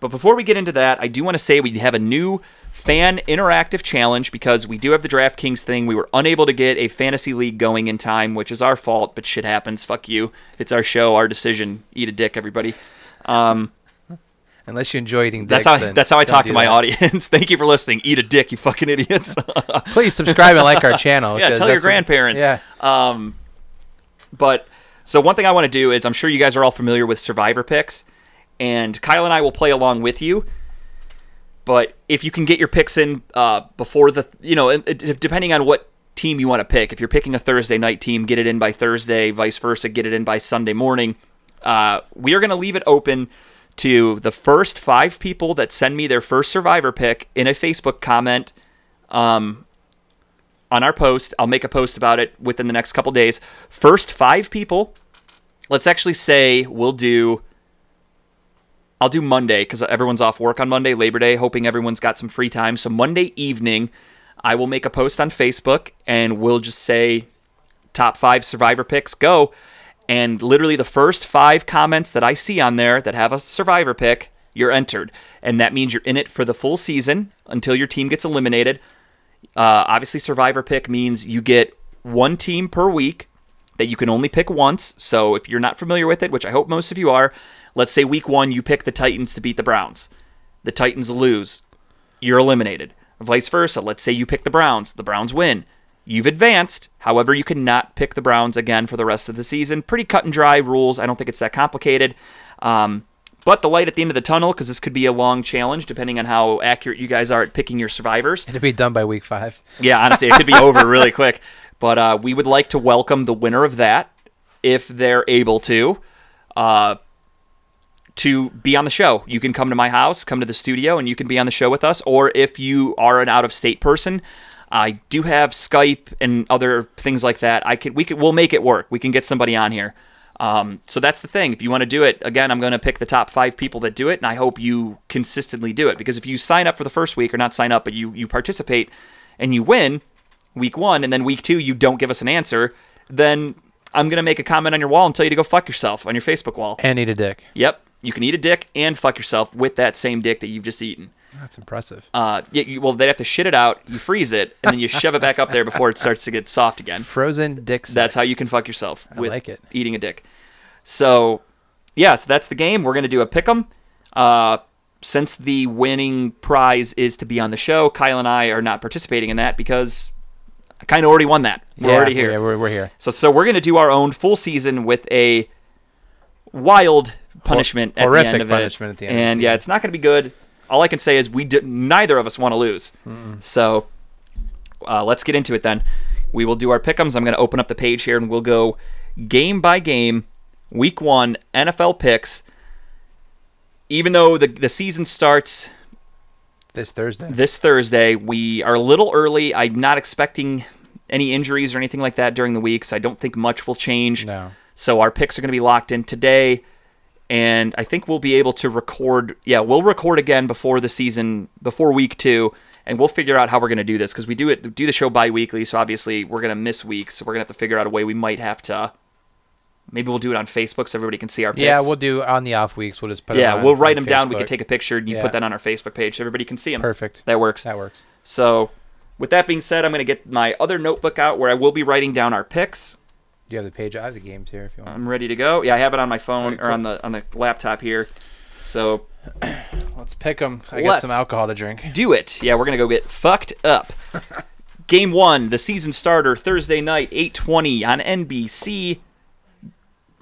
but before we get into that, I do want to say we have a new fan interactive challenge because we do have the DraftKings thing. We were unable to get a fantasy league going in time, which is our fault, but shit happens. Fuck you. It's our show, our decision. Eat a dick, everybody. Um, Unless you enjoy eating that's how then that's how I talk to my that. audience. Thank you for listening. Eat a dick, you fucking idiots. Please subscribe and like our channel. yeah, tell your that's what- grandparents. yeah. Um, but so one thing I want to do is I'm sure you guys are all familiar with Survivor picks, and Kyle and I will play along with you. But if you can get your picks in uh, before the, you know, depending on what team you want to pick, if you're picking a Thursday night team, get it in by Thursday, vice versa, get it in by Sunday morning. Uh, we are going to leave it open to the first five people that send me their first Survivor pick in a Facebook comment. Um, on our post. I'll make a post about it within the next couple days. First five people, let's actually say we'll do. I'll do Monday because everyone's off work on Monday, Labor Day, hoping everyone's got some free time. So Monday evening, I will make a post on Facebook and we'll just say top five survivor picks go. And literally the first five comments that I see on there that have a survivor pick, you're entered. And that means you're in it for the full season until your team gets eliminated. Uh, obviously, survivor pick means you get one team per week that you can only pick once. So if you're not familiar with it, which I hope most of you are, let's say week one you pick the Titans to beat the Browns. The Titans lose, you're eliminated. Vice versa. Let's say you pick the Browns, the Browns win. You've advanced. However, you cannot pick the Browns again for the rest of the season. Pretty cut and dry rules. I don't think it's that complicated. Um, but the light at the end of the tunnel, because this could be a long challenge, depending on how accurate you guys are at picking your survivors. It'll be done by week five. Yeah, honestly, it could be over really quick. But uh, we would like to welcome the winner of that, if they're able to, uh, to be on the show. You can come to my house, come to the studio, and you can be on the show with us. Or if you are an out of state person, I do have Skype and other things like that. I could we could we'll make it work. We can get somebody on here. Um, so that's the thing. If you want to do it, again, I'm going to pick the top five people that do it, and I hope you consistently do it. Because if you sign up for the first week, or not sign up, but you you participate and you win week one, and then week two you don't give us an answer, then I'm going to make a comment on your wall and tell you to go fuck yourself on your Facebook wall. And eat a dick. Yep, you can eat a dick and fuck yourself with that same dick that you've just eaten. That's impressive. Uh, yeah, you, well, they'd have to shit it out. You freeze it, and then you shove it back up there before it starts to get soft again. Frozen dick. That's how you can fuck yourself I with like it. eating a dick. So, yeah, so that's the game. We're gonna do a pick'em. Uh, since the winning prize is to be on the show, Kyle and I are not participating in that because I kind of already won that. We're Yeah, already here. Yeah, we're, we're here. So, so we're gonna do our own full season with a wild punishment at the end of punishment it. at the end and yeah, it's not gonna be good. All I can say is we did, neither of us want to lose. So uh, let's get into it then. We will do our pickums. I'm going to open up the page here and we'll go game by game, week one NFL picks. Even though the the season starts This Thursday. this Thursday, we are a little early. I'm not expecting any injuries or anything like that during the week, so I don't think much will change. No. So our picks are going to be locked in today, and I think we'll be able to record. Yeah, we'll record again before the season, before week two, and we'll figure out how we're going to do this because we do it do the show bi-weekly. So obviously we're going to miss weeks, so we're going to have to figure out a way. We might have to. Maybe we'll do it on Facebook so everybody can see our picks. Yeah, we'll do on the off weeks. We'll just put. yeah, on- we'll write them down. We Facebook. can take a picture and you Yeah. put that on our Facebook page so everybody can see them. Perfect. That works. That works. So, with that being said, I'm going to get my other notebook out where I will be writing down our picks. Do you have the page? I have the games here if you want. I'm ready to go. Yeah, I have it on my phone or on the on the laptop here. So, Let's pick them. I got some alcohol to drink. do it. Yeah, we're going to go get fucked up. Game 1, the season starter Thursday night 8:20 on NBC.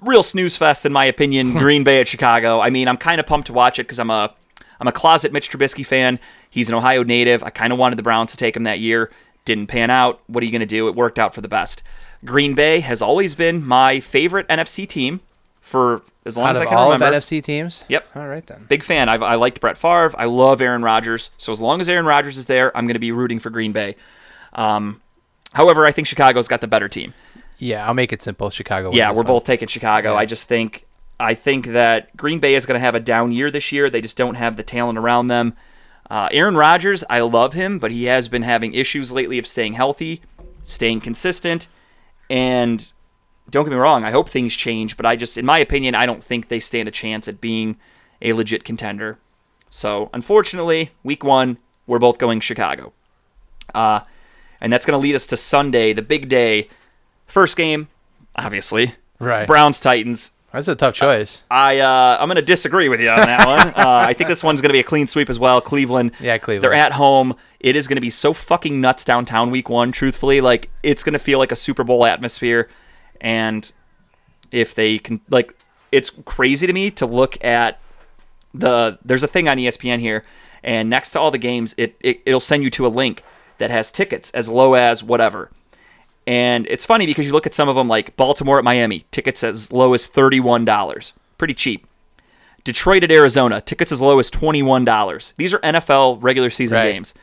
Real snooze fest in my opinion, Green Bay at Chicago. I mean, I'm kind of pumped to watch it cuz I'm a I'm a closet Mitch Trubisky fan. He's an Ohio native. I kind of wanted the Browns to take him that year. Didn't pan out. What are you going to do? It worked out for the best. Green Bay has always been my favorite NFC team for as long Out as I can all remember. of NFC teams. Yep. All right then. Big fan. I've, I liked Brett Favre. I love Aaron Rodgers. So as long as Aaron Rodgers is there, I'm going to be rooting for Green Bay. Um, however, I think Chicago's got the better team. Yeah, I'll make it simple. Chicago. Yeah, we're one. both taking Chicago. Yeah. I just think I think that Green Bay is going to have a down year this year. They just don't have the talent around them. Uh, Aaron Rodgers, I love him, but he has been having issues lately of staying healthy, staying consistent, and don't get me wrong. I hope things change, but I just, in my opinion, I don't think they stand a chance at being a legit contender. So, unfortunately, week one, we're both going Chicago. Uh, and that's going to lead us to Sunday, the big day. First game, obviously, Right. Browns Titans. That's a tough choice. I uh, I'm going to disagree with you on that one. Uh, I think this one's going to be a clean sweep as well. Cleveland. Yeah, Cleveland. They're at home. It is going to be so fucking nuts downtown week one. Truthfully, like it's going to feel like a Super Bowl atmosphere. And if they can, like, it's crazy to me to look at the. There's a thing on ESPN here, and next to all the games, it, it it'll send you to a link that has tickets as low as whatever. And it's funny because you look at some of them like Baltimore at Miami, tickets as low as $31. Pretty cheap. Detroit at Arizona, tickets as low as $21. These are NFL regular season Right. games.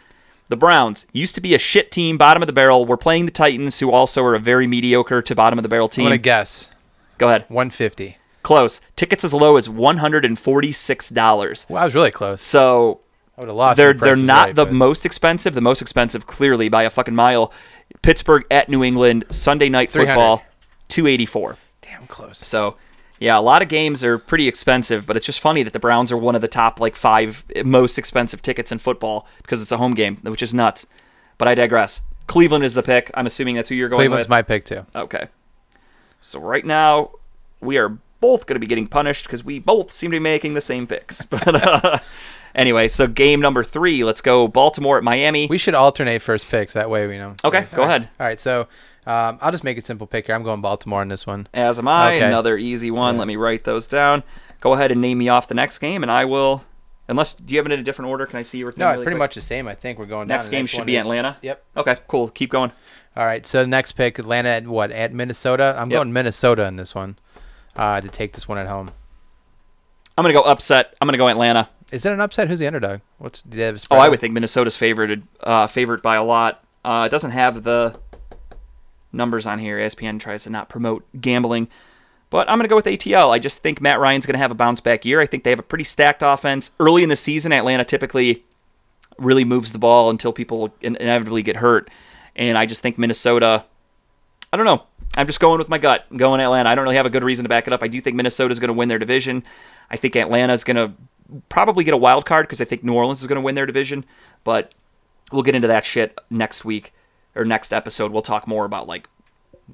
The Browns used to be a shit team, bottom of the barrel. We're playing the Titans, who also are a very mediocre to bottom of the barrel team. I'm gonna guess Go ahead. 150. Close. Tickets as low as $146. Well, I was really close. So I would have lost. they're they're not right, the but- most expensive. The most expensive, clearly by a fucking mile. Pittsburgh at New England Sunday night football, two eighty four. damn close. So yeah, a lot of games are pretty expensive, but it's just funny that the Browns are one of the top like five most expensive tickets in football because it's a home game, which is nuts. But I digress. Cleveland is the pick. I'm assuming that's who you're going Cleveland's with. my pick too. Okay. So right now we are both going to be getting punished because we both seem to be making the same picks. But uh, anyway, so game number three. Let's go Baltimore at Miami. We should alternate first picks. That way we know. Okay, go All right. ahead. All right, so um, I'll just make it simple pick here. I'm going Baltimore in this one. As am I. Okay. Another easy one. Yeah. Let me write those down. Go ahead and name me off the next game, and I will. Unless do you have it in a different order? Can I see your thing? No, really pretty quick? much the same. I think we're going down. Next The game should be is- Atlanta. Yep. Okay, cool. Keep going. All right, so next pick, Atlanta at what? At Minnesota. I'm Yep. going Minnesota in this one. Uh, to take this one at home. I'm gonna go upset. I'm gonna go Atlanta. Is that an upset? Who's the underdog? What's do they have Oh, I would think Minnesota's favored, uh, favored by a lot. Uh, it doesn't have the numbers on here. ESPN tries to not promote gambling. But I'm going to go with ATL. I just think Matt Ryan's going to have a bounce back year. I think they have a pretty stacked offense. Early in the season, Atlanta typically really moves the ball until people inevitably get hurt. And I just think Minnesota, I don't know. I'm just going with my gut. I'm going Atlanta. I don't really have a good reason to back it up. I do think Minnesota's going to win their division. I think Atlanta's going to probably get a wild card because I think New Orleans is going to win their division. But we'll get into that shit next week or next episode. We'll talk more about like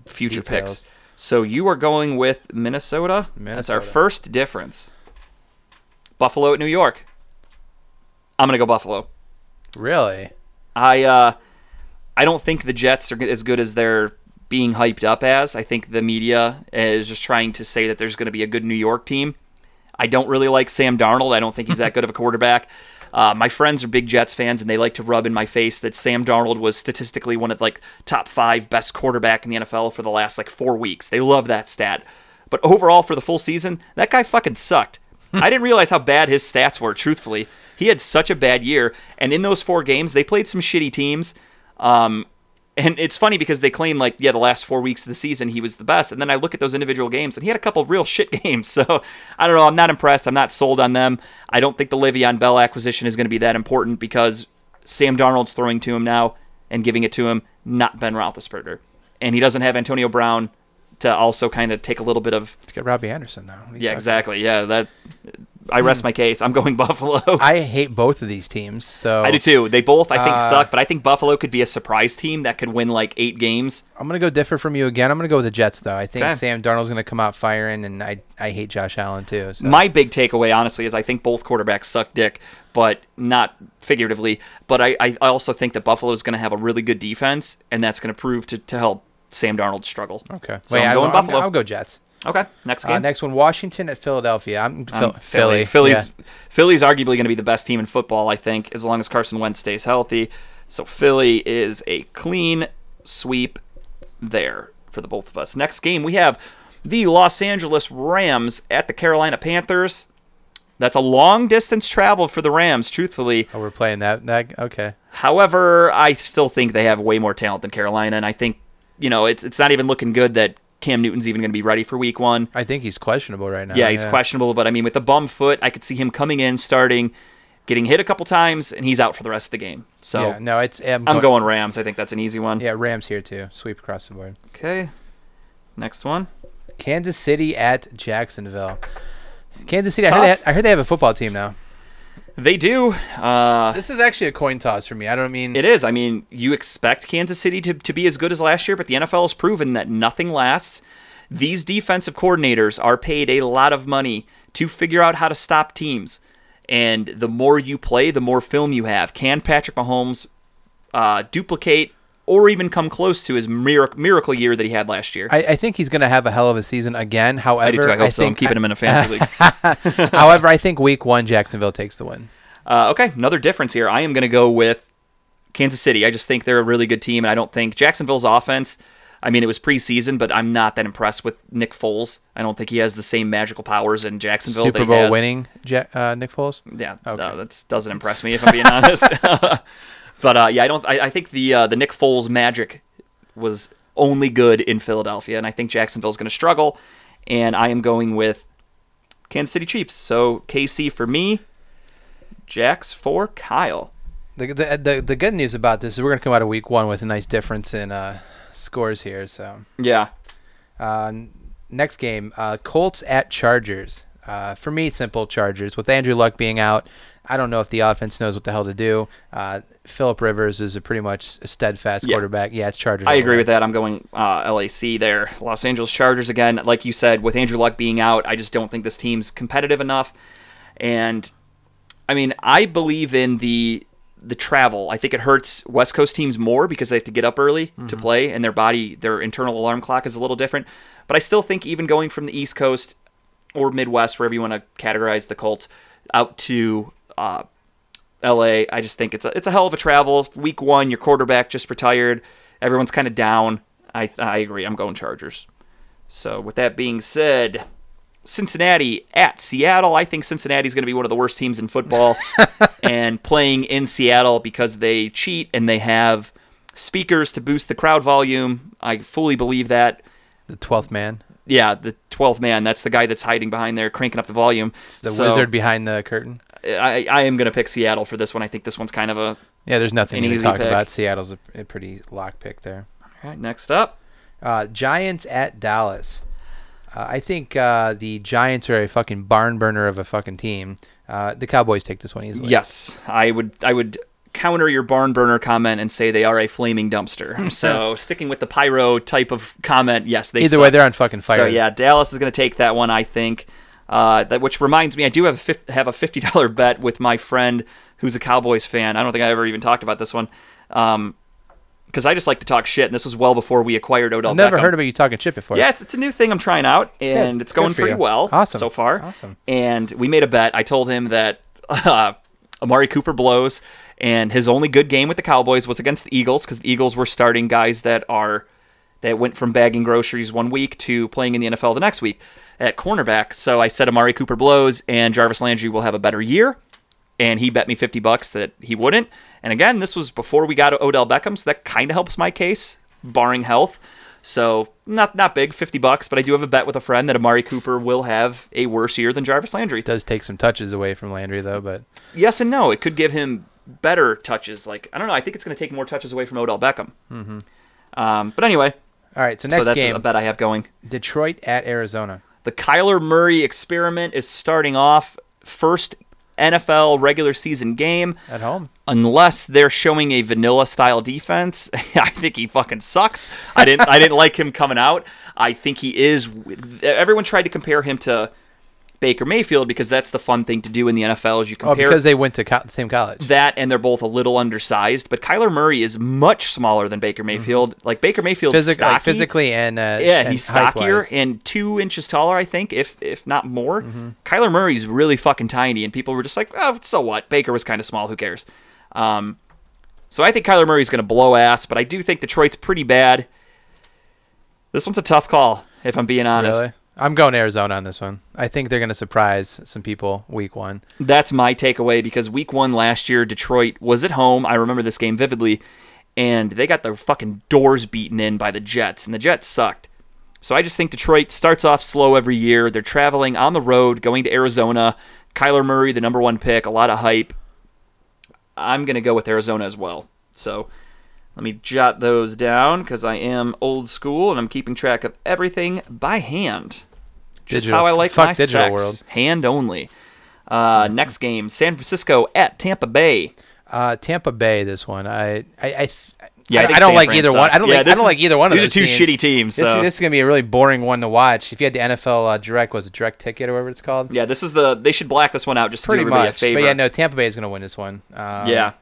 future Details. picks. So you are going with Minnesota. That's our first difference. Buffalo at New York. I'm gonna go Buffalo. Really? I uh, I don't think the Jets are as good as they're being hyped up as. I think the media is just trying to say that there's going to be a good New York team. I don't really like Sam Darnold. I don't think he's that good of a quarterback. Uh, my friends are big Jets fans, and they like to rub in my face that Sam Darnold was statistically one of like top five best quarterback in the NFL for the last like four weeks. They love that stat. But overall, for the full season, that guy fucking sucked. I didn't realize how bad his stats were. Truthfully, he had such a bad year, and in those four games, they played some shitty teams. Um, and it's funny because they claim like, yeah, the last four weeks of the season he was the best, and then I look at those individual games, and he had a couple real shit games. So I don't know. I'm not impressed. I'm not sold on them. I don't think the Le'Veon Bell acquisition is going to be that important because Sam Darnold's throwing to him now and giving it to him, not Ben Roethlisberger, and he doesn't have Antonio Brown to also kind of take a little bit of Let's get Robby Anderson now. What yeah, exactly. Yeah, that. I rest my case. I'm going Buffalo. I hate both of these teams. So I do too. They both, I think, Uh, suck, but I think Buffalo could be a surprise team that could win like eight games. I'm gonna go differ from you again. I'm gonna go with the Jets though. I think Okay. Sam Darnold's gonna come out firing, and I I hate Josh Allen too. So. My big takeaway, honestly, is I think both quarterbacks suck dick, but not figuratively. But I, I also think that Buffalo is going to have a really good defense, and that's going to prove to, to help Sam Darnold struggle. okay. So Wait, I'm I- going I'm- Buffalo. I'll go Jets. Okay, next Uh, game. next one, Washington at Philadelphia. I'm, Phil- Um, Philly. Philly. Philly's Yeah. Philly's arguably going to be the best team in football, I think, as long as Carson Wentz stays healthy. So Philly is a clean sweep there for the both of us. Next game we have the Los Angeles Rams at the Carolina Panthers. That's a long distance travel for the Rams, truthfully. Oh, we're playing that. That okay. However, I still think they have way more talent than Carolina, and I think you know it's it's not even looking good that Cam Newton's even going to be ready for Week One. I think he's questionable right now. Yeah, he's questionable, but I mean, with the bum foot, I could see him coming in, starting, getting hit a couple times, and he's out for the rest of the game. So yeah, no, it's I'm, I'm go- going Rams. I think that's an easy one. Yeah, Rams here too. Sweep across the board. Okay. Next one. Kansas City at Jacksonville. Kansas City. I heard, they Tough. I heard they have a football team now. They do. Uh, This is actually a coin toss for me. I don't mean it is. I mean, you expect Kansas City to, to be as good as last year, but the NFL has proven that nothing lasts. These defensive coordinators are paid a lot of money to figure out how to stop teams. And the more you play, the more film you have. Can Patrick Mahomes uh, duplicate or even come close to his miracle, miracle year that he had last year? I, I think he's going to have a hell of a season again. However, I do too. I hope so. I'm think- keeping him in a fantasy league. However, I think Week One Jacksonville takes the win. Uh, okay, another difference here. I am going to go with Kansas City. I just think they're a really good team, and I don't think Jacksonville's offense. I mean, it was preseason, but I'm not that impressed with Nick Foles. I don't think he has the same magical powers in Jacksonville. that Super he Bowl winning Ja- uh, Nick Foles. Yeah, Okay. no, that doesn't impress me if I'm being honest. but uh, yeah, I don't. I, I think the uh, the Nick Foles magic was only good in Philadelphia, and I think Jacksonville's going to struggle. And I am going with Kansas City Chiefs. So KC for me, Jacks for Kyle. The, the the the good news about this is we're going to come out of Week One with a nice difference in uh, scores here. So Yeah, uh, next game, uh, Colts at Chargers. Uh, for me, simple Chargers. With Andrew Luck being out, I don't know if the offense knows what the hell to do. Philip Rivers is a pretty much a steadfast Yeah. quarterback. Yeah, it's Chargers. I agree with that. I'm going uh, LAC there. Los Angeles Chargers again. Like you said, with Andrew Luck being out, I just don't think this team's competitive enough. And I mean, I believe in the the travel. I think it hurts West Coast teams more because they have to get up early to play, and their body, their internal alarm clock is a little different. But I still think even going from the East Coast or Midwest, wherever you want to categorize the Colts, out to uh, LA. I just think it's a it's a hell of a travel. Week one, your quarterback just retired. Everyone's kind of down. I I agree. I'm going Chargers. So with that being said, Cincinnati at Seattle. I think Cincinnati's going to be one of the worst teams in football, and playing in Seattle because they cheat and they have speakers to boost the crowd volume. I fully believe that. The twelfth man, Yeah, the 12th man, that's the guy that's hiding behind there, cranking up the volume. the So, wizard behind the curtain. I, I am going to pick Seattle for this one. I think this one's kind of a. Yeah, there's nothing to easy talk pick. about. Seattle's a, a pretty lock pick there. All right, next up. Uh, Giants at Dallas. Uh, I think uh, the Giants are a fucking barn burner of a fucking team. Uh, the Cowboys take this one easily. Yes, I would. I would counter your barn burner comment and say they are a flaming dumpster. so sticking with the pyro type of comment, yes, they. Either suck. way, they're on fucking fire. So yeah, Dallas is going to take that one. I think. Uh, that which reminds me, I do have a have a fifty dollar bet with my friend who's a Cowboys fan. I don't think I ever even talked about this one, because I just like to talk shit, and this was well before we acquired Odell. I've never Beckham. heard about you talking shit before. Yeah, it's, it's a new thing I'm trying out, and good. it's going pretty you. well Awesome. so far. Awesome. And we made a bet. I told him that uh, Amari Cooper blows, and his only good game with the Cowboys was against the Eagles because the Eagles were starting guys that are that went from bagging groceries one week to playing in the NFL the next week at cornerback. So I said Amari Cooper blows, and Jarvis Landry will have a better year. And he bet me 50 bucks that he wouldn't. And again, this was before we got Odell Beckham, so that kind of helps my case, barring health. So not not big, 50 bucks, but I do have a bet with a friend that Amari Cooper will have a worse year than Jarvis Landry. It does take some touches away from Landry though, but Yes and no. It could give him better touches. Like I don't know. I think it's going to take more touches away from Odell Beckham. Mm-hmm. Um, but anyway, all right. So next so that's game, a bet I have going. Detroit at Arizona. The Kyler Murray experiment is starting off first NFL regular season game. At home. Unless they're showing a vanilla style defense, I think he fucking sucks. I didn't I didn't like him coming out. I think he is everyone tried to compare him to Baker Mayfield because that's the fun thing to do in the NFL is you compare, Oh, compare because they went to co- the same college. that and they're both a little undersized, but Kyler Murray is much smaller than Baker Mayfield. Like Baker Mayfield, Physic- like physically and uh, Yeah, and he's stockier and two inches taller, I think, if if not more. Mm-hmm. Kyler Murray's really fucking tiny, and people were just like, "Oh, so what?" Baker was kind of small. Who cares? Um, so I think Kyler Murray's going to blow ass, but I do think Detroit's pretty bad. This one's a tough call, if I'm being honest. Really? I'm going Arizona on this one. I think they're going to surprise some people week one. That's my takeaway because week one last year, Detroit was at home. I remember this game vividly, and they got their fucking doors beaten in by the Jets, and the Jets sucked. So I just think Detroit starts off slow every year. They're traveling on the road, going to Arizona. Kyler Murray, the number one pick, a lot of hype. I'm going to go with Arizona as well. So let me jot those down because I am old school and I'm keeping track of everything by hand. Just Digital. how I like Fuck my digital sex. world. Hand only. Uh, next game, San Francisco at Tampa Bay. Uh, Tampa Bay, this one. I, I, I, th- Yeah, I I, I don't San like Fran either one. I don't Yeah, like. I don't like either one of these are two teams. shitty teams, This, so- is, this is gonna be a really boring one to watch. If you had the NFL uh, Direct, was it Direct Ticket or whatever it's called? Yeah, this is the. They should black this one out just to Pretty do everybody much. a favor. But yeah, no, Tampa Bay is gonna win this one. Um, Yeah.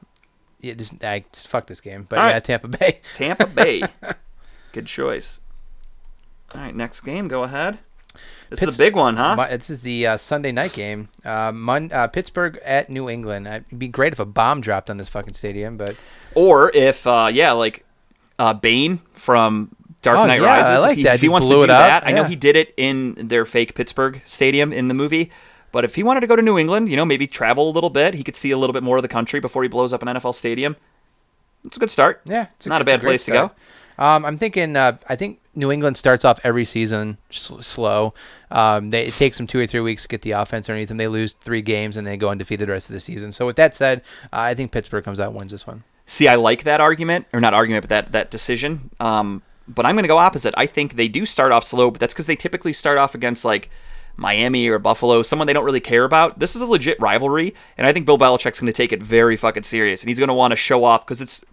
Yeah, just, I, fuck this game. But All yeah, right. Tampa Bay. Tampa Bay. Good choice. All right, next game. Go ahead. This Pitts- is a big one, huh? This is the uh, Sunday night game. Uh, Mon- uh, Pittsburgh at New England. Uh, It'd be great if a bomb dropped on this fucking stadium, but Or if, uh, yeah, like uh, Bane from Dark Oh, Knight yeah, I Rises. like if he, that. if he wants to do that, I know he did it in their fake Pittsburgh stadium in the movie. But if he wanted to go to New England, you know, maybe travel a little bit, he could see a little bit more of the country before he blows up an NFL stadium. It's a good start. yeah, it's Not a bad great place to go. Um, I'm thinking. Uh, I think New England starts off every season s- slow. Um, they, it takes them two or three weeks to get the offense underneath them. They lose three games and they go undefeated the rest of the season. So with that said, uh, I think Pittsburgh comes out and wins this one. See, I like that argument, or not argument, but that that decision. Um, but I'm going to go opposite. I think they do start off slow, but that's because they typically start off against like Miami or Buffalo, someone they don't really care about. This is a legit rivalry, and I think Bill Belichick's going to take it very fucking serious, and he's going to want to show off because it's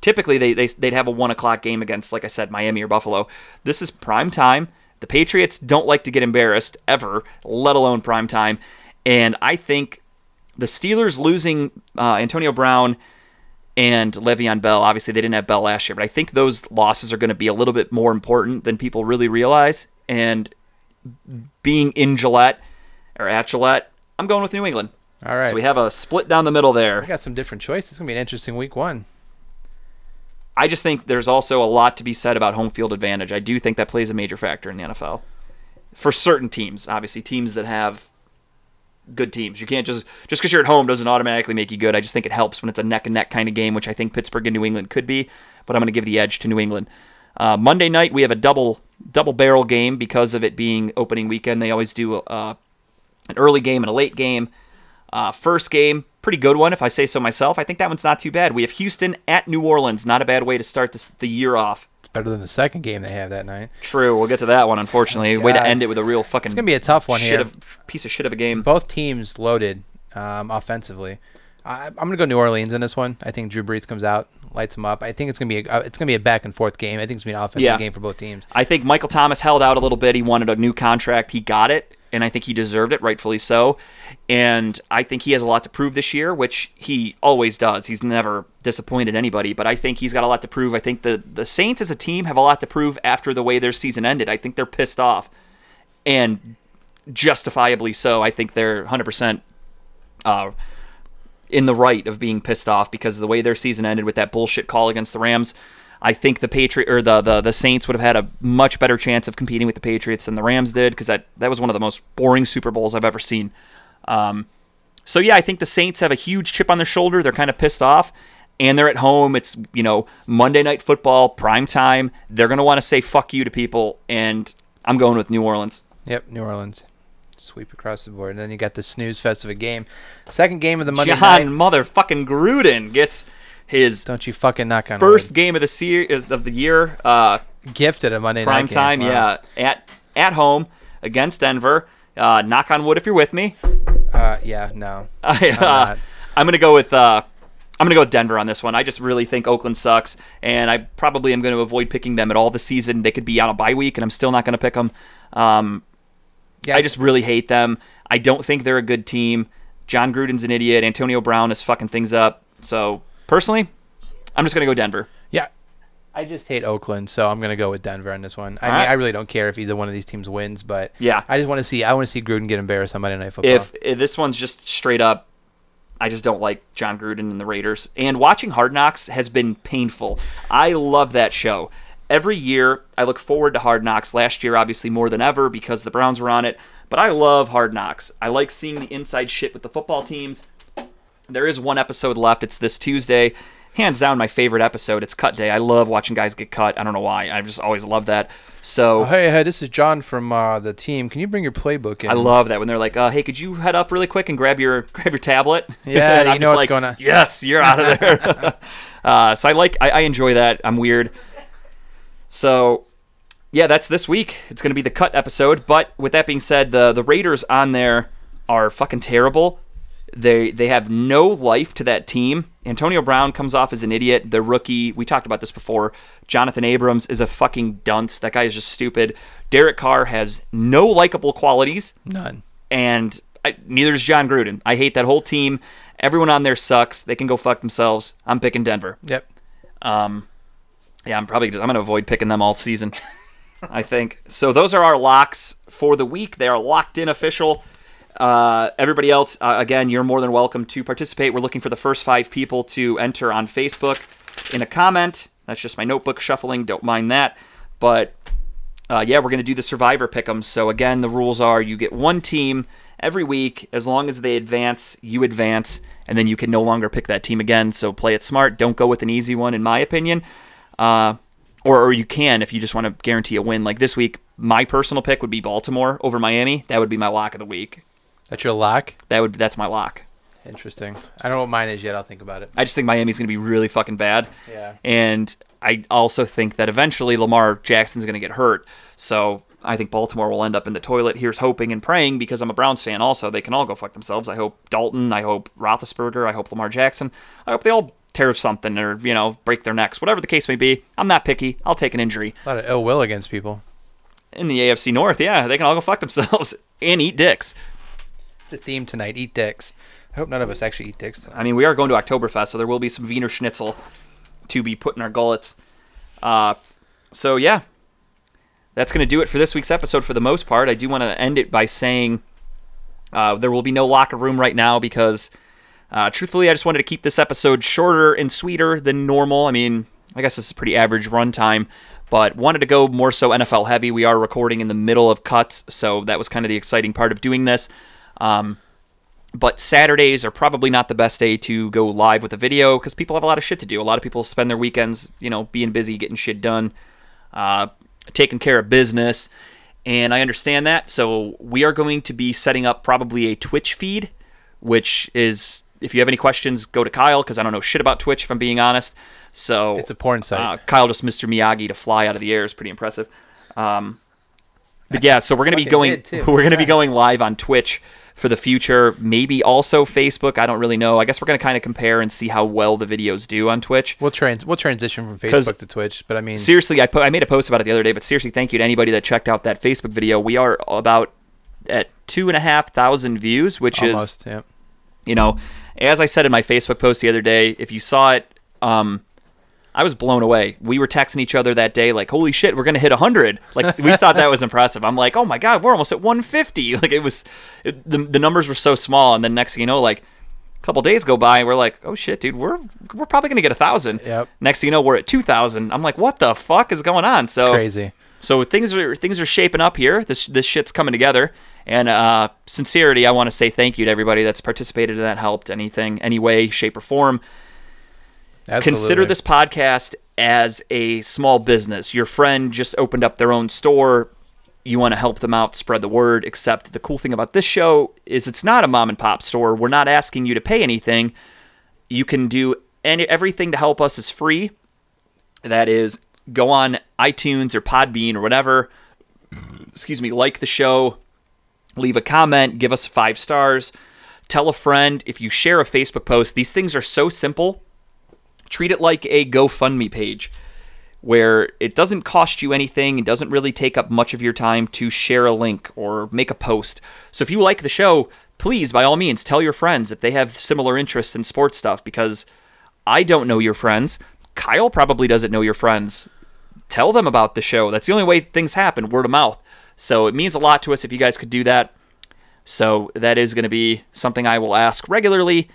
typically they, they they'd have a one o'clock game against, like I said, Miami or Buffalo. This is prime time. The Patriots don't like to get embarrassed ever, let alone prime time, and I think the Steelers losing uh, Antonio Brown and Le'Veon Bell. Obviously, they didn't have Bell last year, but I think those losses are going to be a little bit more important than people really realize. And being in Gillette or at Gillette, I'm going with New England. All right. So we have a split down the middle we there. got some different choices. It's gonna be an interesting week one. I just think there's also a lot to be said about home field advantage. I do think that plays a major factor in the NFL for certain teams. Obviously, teams that have good teams. You can't just just because you're at home doesn't automatically make you good. I just think it helps when it's a neck and neck kind of game, which I think Pittsburgh and New England could be. but I'm going to give the edge to New England. Uh, Monday night we have a double double barrel game because of it being opening weekend. They always do uh, an early game and a late game. Uh, first game, pretty good one if I say so myself. I think that one's not too bad. We have Houston at New Orleans. Not a bad way to start this, the year off. It's better than the second game they have that night. True, we'll get to that one. Unfortunately, way to end it with a real fucking It's gonna be a tough one shit here. of piece of shit of a game. Both teams loaded um, offensively. I, I'm gonna go New Orleans in this one. I think Drew Brees comes out, lights them up. I think it's gonna be a, uh, it's gonna be a back and forth game. I think it's gonna be an offensive Yeah. game for both teams. I think Michael Thomas held out a little bit. He wanted a new contract. He got it, and I think he deserved it, rightfully so. And I think he has a lot to prove this year, which he always does. He's never disappointed anybody, but I think he's got a lot to prove. I think the the Saints as a team have a lot to prove after the way their season ended. I think they're pissed off, and justifiably so. I think they're 100% uh, in the right of being pissed off because of the way their season ended with that bullshit call against the Rams. I think the Patriot or the, the the Saints would have had a much better chance of competing with the Patriots than the Rams did because that that was one of the most boring Super Bowls I've ever seen. Um, so yeah, I think the Saints have a huge chip on their shoulder. They're kind of pissed off, and they're at home. It's you know Monday Night Football, prime time. They're gonna want to say fuck you to people, and I'm going with New Orleans. Yep, New Orleans. Sweep across the board. And then you got the snooze fest of a game. Second game of the Monday Jon night. motherfucking Gruden gets his Don't you fucking knock on first wood. game of the se- of the year. Uh, gifted a Monday prime night game. time, Wow. yeah, at at home against Denver. Uh, knock on wood if you're with me. Uh, yeah, no. I, uh, I'm gonna go with uh, I'm gonna go with Denver on this one. I just really think Oakland sucks, and I probably am going to avoid picking them at all this season. They could be on a bye week, and I'm still not going to pick them. Um, Yeah, I just really hate them. I don't think they're a good team. Jon Gruden's an idiot. Antonio Brown is fucking things up. So personally, I'm just gonna go Denver. Yeah. I just hate Oakland, so I'm gonna go with Denver on this one. I All mean, right. I really don't care if either one of these teams wins, but Yeah. I just want to see. I want to see Gruden get embarrassed on Monday Night Football. if, if this one's just straight up I just don't like John Gruden and the Raiders. And watching Hard Knocks has been painful. I love that show. Every year, I look forward to Hard Knocks. Last year, obviously, more than ever because the Browns were on it. But I love Hard Knocks. I like seeing the inside shit with the football teams. There is one episode left. It's this Tuesday. Hands down, my favorite episode. It's cut day. I love watching guys get cut. I don't know why. I've just always loved that. So Oh, hey, hey, this is John from uh, the team. Can you bring your playbook in? I love that when they're like, uh, "Hey, could you head up really quick and grab your grab your tablet?" Yeah, you know what's like, going on. Yes, you're out of there. uh, so I like, I, I enjoy that. I'm weird. So, yeah, that's this week. It's going to be the cut episode. But with that being said, the the Raiders on there are fucking terrible. They they have no life to that team. Antonio Brown comes off as an idiot. The rookie, we talked about this before. Jonathan Abrams is a fucking dunce. That guy is just stupid. Derek Carr has no likable qualities None. and I, neither is Jon Gruden. I hate that whole team. Everyone on there sucks. They can go fuck themselves. I'm picking Denver. Yep. Um, yeah, I'm probably just, I'm gonna avoid picking them all season. I think so. Those are our locks for the week. They are locked in, official. Uh, everybody else, uh, again, you're more than welcome to participate. We're looking for the first five people to enter on Facebook in a comment. That's just my notebook shuffling. Don't mind that. But uh, yeah, we're going to do the survivor pick'em. So again, the rules are you get one team every week. As long as they advance, you advance, and then you can no longer pick that team again. So play it smart. Don't go with an easy one, in my opinion. Uh, or, or you can if you just want to guarantee a win. Like this week, my personal pick would be Baltimore over Miami. That would be my lock of the week. That's your lock. That would that's my lock. Interesting. I don't know what mine is yet. I'll think about it. I just think Miami's going to be really fucking bad. Yeah. And I also think that eventually Lamar Jackson's going to get hurt. So I think Baltimore will end up in the toilet. Here's hoping and praying because I'm a Browns fan also. They can all go fuck themselves. I hope Dalton, I hope Roethlisberger, I hope Lamar Jackson. I hope they all tear something or, you know, break their necks. Whatever the case may be. I'm not picky. I'll take an injury. A lot of ill will against people. In the AFC North, yeah, they can all go fuck themselves and eat dicks. It's a theme tonight. Eat dicks. I hope none of us actually eat dicks tonight. I mean, we are going to Oktoberfest, so there will be some Wiener Schnitzel to be put in our gullets. Uh, so yeah, that's going to do it for this week's episode. For the most part, I do want to end it by saying uh, there will be no locker room right now because, uh, truthfully, I just wanted to keep this episode shorter and sweeter than normal. I mean, I guess this is pretty average runtime, but wanted to go more so NFL heavy. We are recording in the middle of cuts, so that was kind of the exciting part of doing this. Um, but Saturdays are probably not the best day to go live with a video because people have a lot of shit to do. A lot of people spend their weekends, you know, being busy, getting shit done, uh, taking care of business, and I understand that. So we are going to be setting up probably a Twitch feed, which is if you have any questions, go to Kyle because I don't know shit about Twitch if I'm being honest. So It's a porn site. uh, Kyle just Mr. Miyagi to fly out of the air is pretty impressive. Um, but yeah, so we're gonna be going we're gonna be going live on Twitch for the future. Maybe also Facebook. I don't really know. I guess we're gonna kind of compare and see how well the videos do on Twitch. We'll trans we'll transition from Facebook to Twitch, but I mean, Seriously, I po- I made a post about it the other day. But seriously, thank you to anybody that checked out that Facebook video. We are about at two and a half thousand views, which is almost. Yeah. You know, as I said in my Facebook post the other day, if you saw it, um, I was blown away. We were texting each other that day, like, "Holy shit, we're gonna hit 100!" Like, we thought that was impressive. I'm like, "Oh my god, we're almost at 150!" Like, it was, it, the the numbers were so small, and then next thing you know, like, a couple days go by, and we're like, "Oh shit, dude, we're we're probably gonna get a thousand." Yep. Next thing you know, we're at 2,000. I'm like, "What the fuck is going on?" So Crazy. So things are things are shaping up here. This this shit's coming together. And uh, sincerity, I want to say thank you to everybody that's participated in that, helped anything, any way, shape, or form. Absolutely. Consider this podcast as a small business. Your friend just opened up their own store. You want to help them out, spread the word. Except the cool thing about this show is it's not a mom and pop store. We're not asking you to pay anything. You can do any everything to help us is free. That is, go on iTunes or Podbean or whatever. Excuse me, like the show, leave a comment, give us five stars, tell a friend. If you share a Facebook post, these things are so simple treat it like a GoFundMe page where it doesn't cost you anything, it doesn't really take up much of your time to share a link or make a post. So if you like the show, please by all means tell your friends if they have similar interests in sports stuff because I don't know your friends. Kyle probably doesn't know your friends. Tell them about the show. That's the only way things happen, word of mouth. So it means a lot to us if you guys could do that. So that is going to be something I will ask regularly,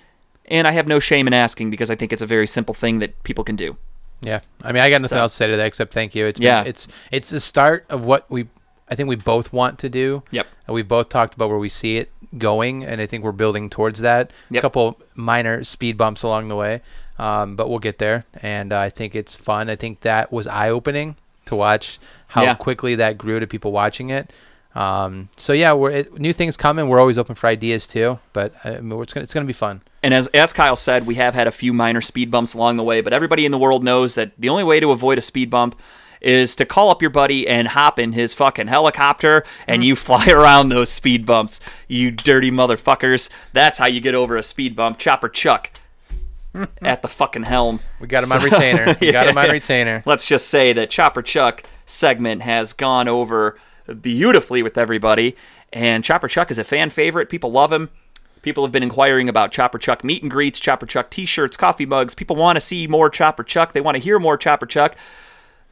and I have no shame in asking because I think it's a very simple thing that people can do. Yeah. I mean, I got nothing So- else to say to that except thank you. It's been- Yeah. it's it's the start of what we I think we both want to do. Yep. And we both talked about where we see it going, and I think we're building towards that. A couple minor speed bumps along the way, um, but we'll get there. And uh, I think it's fun. I think that was eye opening to watch how Yeah. quickly that grew to people watching it. Um, so yeah, we're it, new things coming. We're always open for ideas too, but uh, I mean, it's gonna it's gonna be fun. And as as Kyle said, we have had a few minor speed bumps along the way, but everybody in the world knows that the only way to avoid a speed bump is to call up your buddy and hop in his fucking helicopter and you fly around those speed bumps. You dirty motherfuckers. That's how you get over a speed bump. Chopper Chuck at the fucking helm. We got him on retainer. We got him on retainer. Let's just say that Chopper Chuck segment has gone over beautifully with everybody, and Chopper Chuck is a fan favorite. People love him. People have been inquiring about Chopper Chuck meet and greets, Chopper Chuck T-shirts, coffee mugs. People want to see more Chopper Chuck. They want to hear more Chopper Chuck.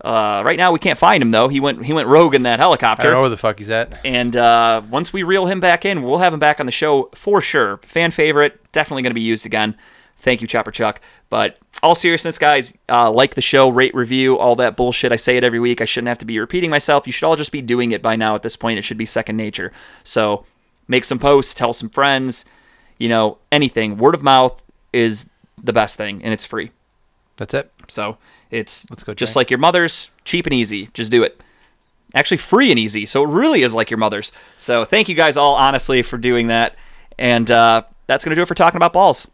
Uh, right now, we can't find him though. He went he went rogue in that helicopter. I don't know where the fuck he's at. And uh, once we reel him back in, we'll have him back on the show for sure. Fan favorite, definitely going to be used again. Thank you, Chopper Chuck. But all seriousness, guys, uh, like the show, rate, review, all that bullshit. I say it every week. I shouldn't have to be repeating myself. You should all just be doing it by now. At this point, it should be second nature. So make some posts, tell some friends, you know, anything. Word of mouth is the best thing, and it's free. That's it. So it's Let's go, just Jay. like your mother's, cheap and easy. Just do it. Actually, free and easy. So it really is like your mother's. So thank you guys all, honestly, for doing that. And uh, that's going to do it for talking about balls.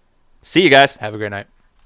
See you guys. Have a great night.